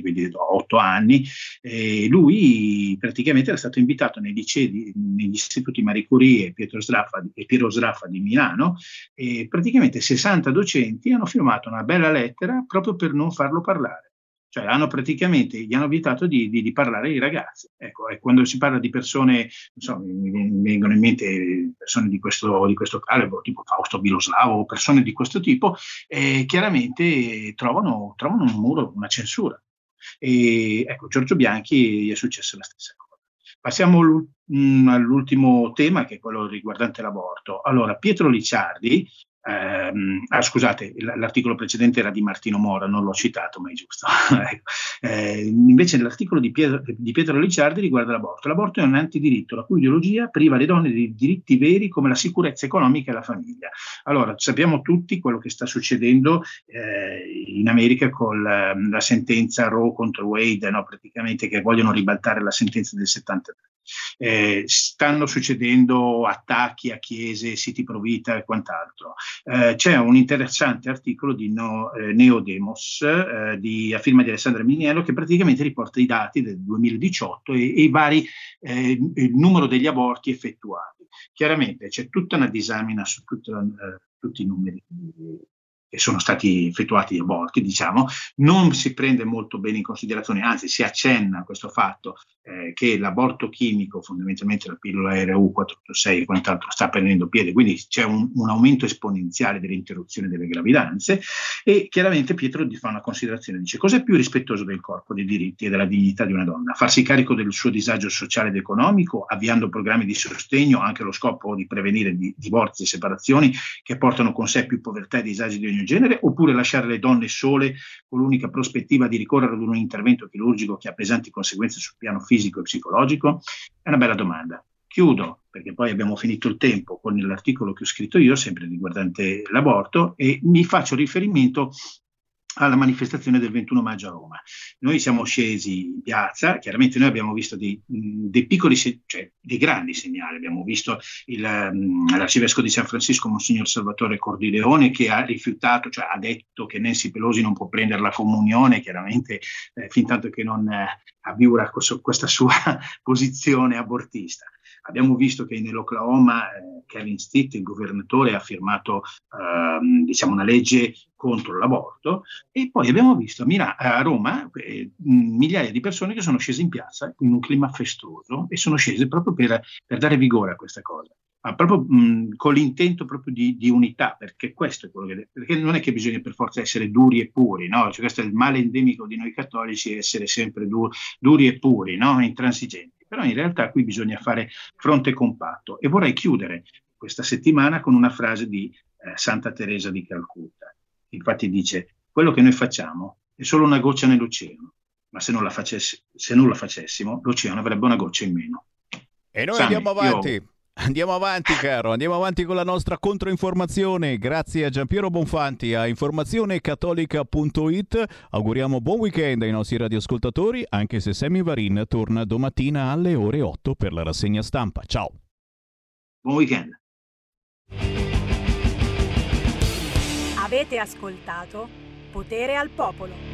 quindi da otto anni, eh, lui praticamente era stato invitato nei licei, negli istituti Marie Curie e Sraffa, e Piero Sraffa di Milano e praticamente 60 docenti hanno firmato una bella lettera proprio per non farlo parlare cioè hanno praticamente, gli hanno vietato di, di, di, parlare ai ragazzi. Ecco, e quando si parla di persone, so, mi, mi, vengono in mente persone di questo, di questo calibro, tipo Fausto Biloslavo, persone di questo tipo, eh, chiaramente trovano, trovano un muro, una censura. E ecco, Giorgio Bianchi gli è successa la stessa cosa. Passiamo mm, all'ultimo tema, che è quello riguardante l'aborto. Allora, Pietro Licciardi, Ehm, ah, scusate, l'articolo precedente era di Martino Mora, non l'ho citato, ma è giusto. Eh, invece l'articolo di Pietro, di Pietro Licciardi riguarda l'aborto. L'aborto è un antidiritto, la cui ideologia priva le donne di diritti veri come la sicurezza economica e la famiglia. Allora, sappiamo tutti quello che sta succedendo eh, in America con la, la, sentenza Roe contro Wade, no? praticamente che vogliono ribaltare la sentenza del 73. Eh, stanno succedendo attacchi a chiese, siti pro vita e quant'altro. Eh, c'è un interessante articolo di no, eh, Neodemos eh, di, a firma di Alessandra Miniello che praticamente riporta i dati del 2018 e, e i vari, eh, il numero degli aborti effettuati. Chiaramente c'è tutta una disamina su tutto, eh, tutti i numeri che sono stati effettuati aborti, diciamo, non si prende molto bene in considerazione, anzi si accenna a questo fatto eh, che l'aborto chimico, fondamentalmente la pillola RU 486 e quant'altro, sta prendendo piede, quindi c'è un, un aumento esponenziale dell'interruzione delle gravidanze e chiaramente Pietro fa una considerazione, dice cos'è più rispettoso del corpo, dei diritti e della dignità di una donna? Farsi carico del suo disagio sociale ed economico, avviando programmi di sostegno anche allo scopo di prevenire di, divorzi e separazioni che portano con sé più povertà e disagi di ogni genere, oppure lasciare le donne sole con l'unica prospettiva di ricorrere ad un intervento chirurgico che ha pesanti conseguenze sul piano fisico e psicologico? È una bella domanda. Chiudo, perché poi abbiamo finito il tempo con l'articolo che ho scritto io, sempre riguardante l'aborto, e mi faccio riferimento alla manifestazione del 21 maggio a Roma. Noi siamo scesi in piazza, chiaramente noi abbiamo visto dei, dei piccoli, cioè dei grandi segnali, abbiamo visto il, l'arcivescovo di San Francisco, Monsignor Salvatore Cordileone, che ha rifiutato, cioè ha detto che Nancy Pelosi non può prendere la comunione, chiaramente eh, fin tanto che non eh, abiura questa sua posizione abortista. Abbiamo visto che nell'Oklahoma eh, Kevin Stitt, il governatore, ha firmato ehm, diciamo una legge contro l'aborto e poi abbiamo visto a, Mira- a Roma eh, migliaia di persone che sono scese in piazza in un clima festoso e sono scese proprio per, per dare vigore a questa cosa. Ma proprio mh, con l'intento proprio di, di, unità, perché questo è quello che perché non è che bisogna per forza essere duri e puri, no? Cioè, questo è il male endemico di noi cattolici, essere sempre du- duri e puri, no? intransigenti però in realtà qui bisogna fare fronte compatto e vorrei chiudere questa settimana con una frase di eh, Santa Teresa di Calcutta. Infatti dice, quello che noi facciamo è solo una goccia nell'oceano, ma se non la, facessi, se non la facessimo l'oceano avrebbe una goccia in meno. E noi Sammy, andiamo avanti. io- Andiamo avanti, caro, andiamo avanti con la nostra controinformazione. Grazie a Giampiero Bonfanti a informazionecattolica.it. Auguriamo buon weekend ai nostri radioascoltatori, anche se Sammy Varin torna domattina alle ore 8 per la rassegna stampa. Ciao. Buon weekend. Avete ascoltato Potere al Popolo.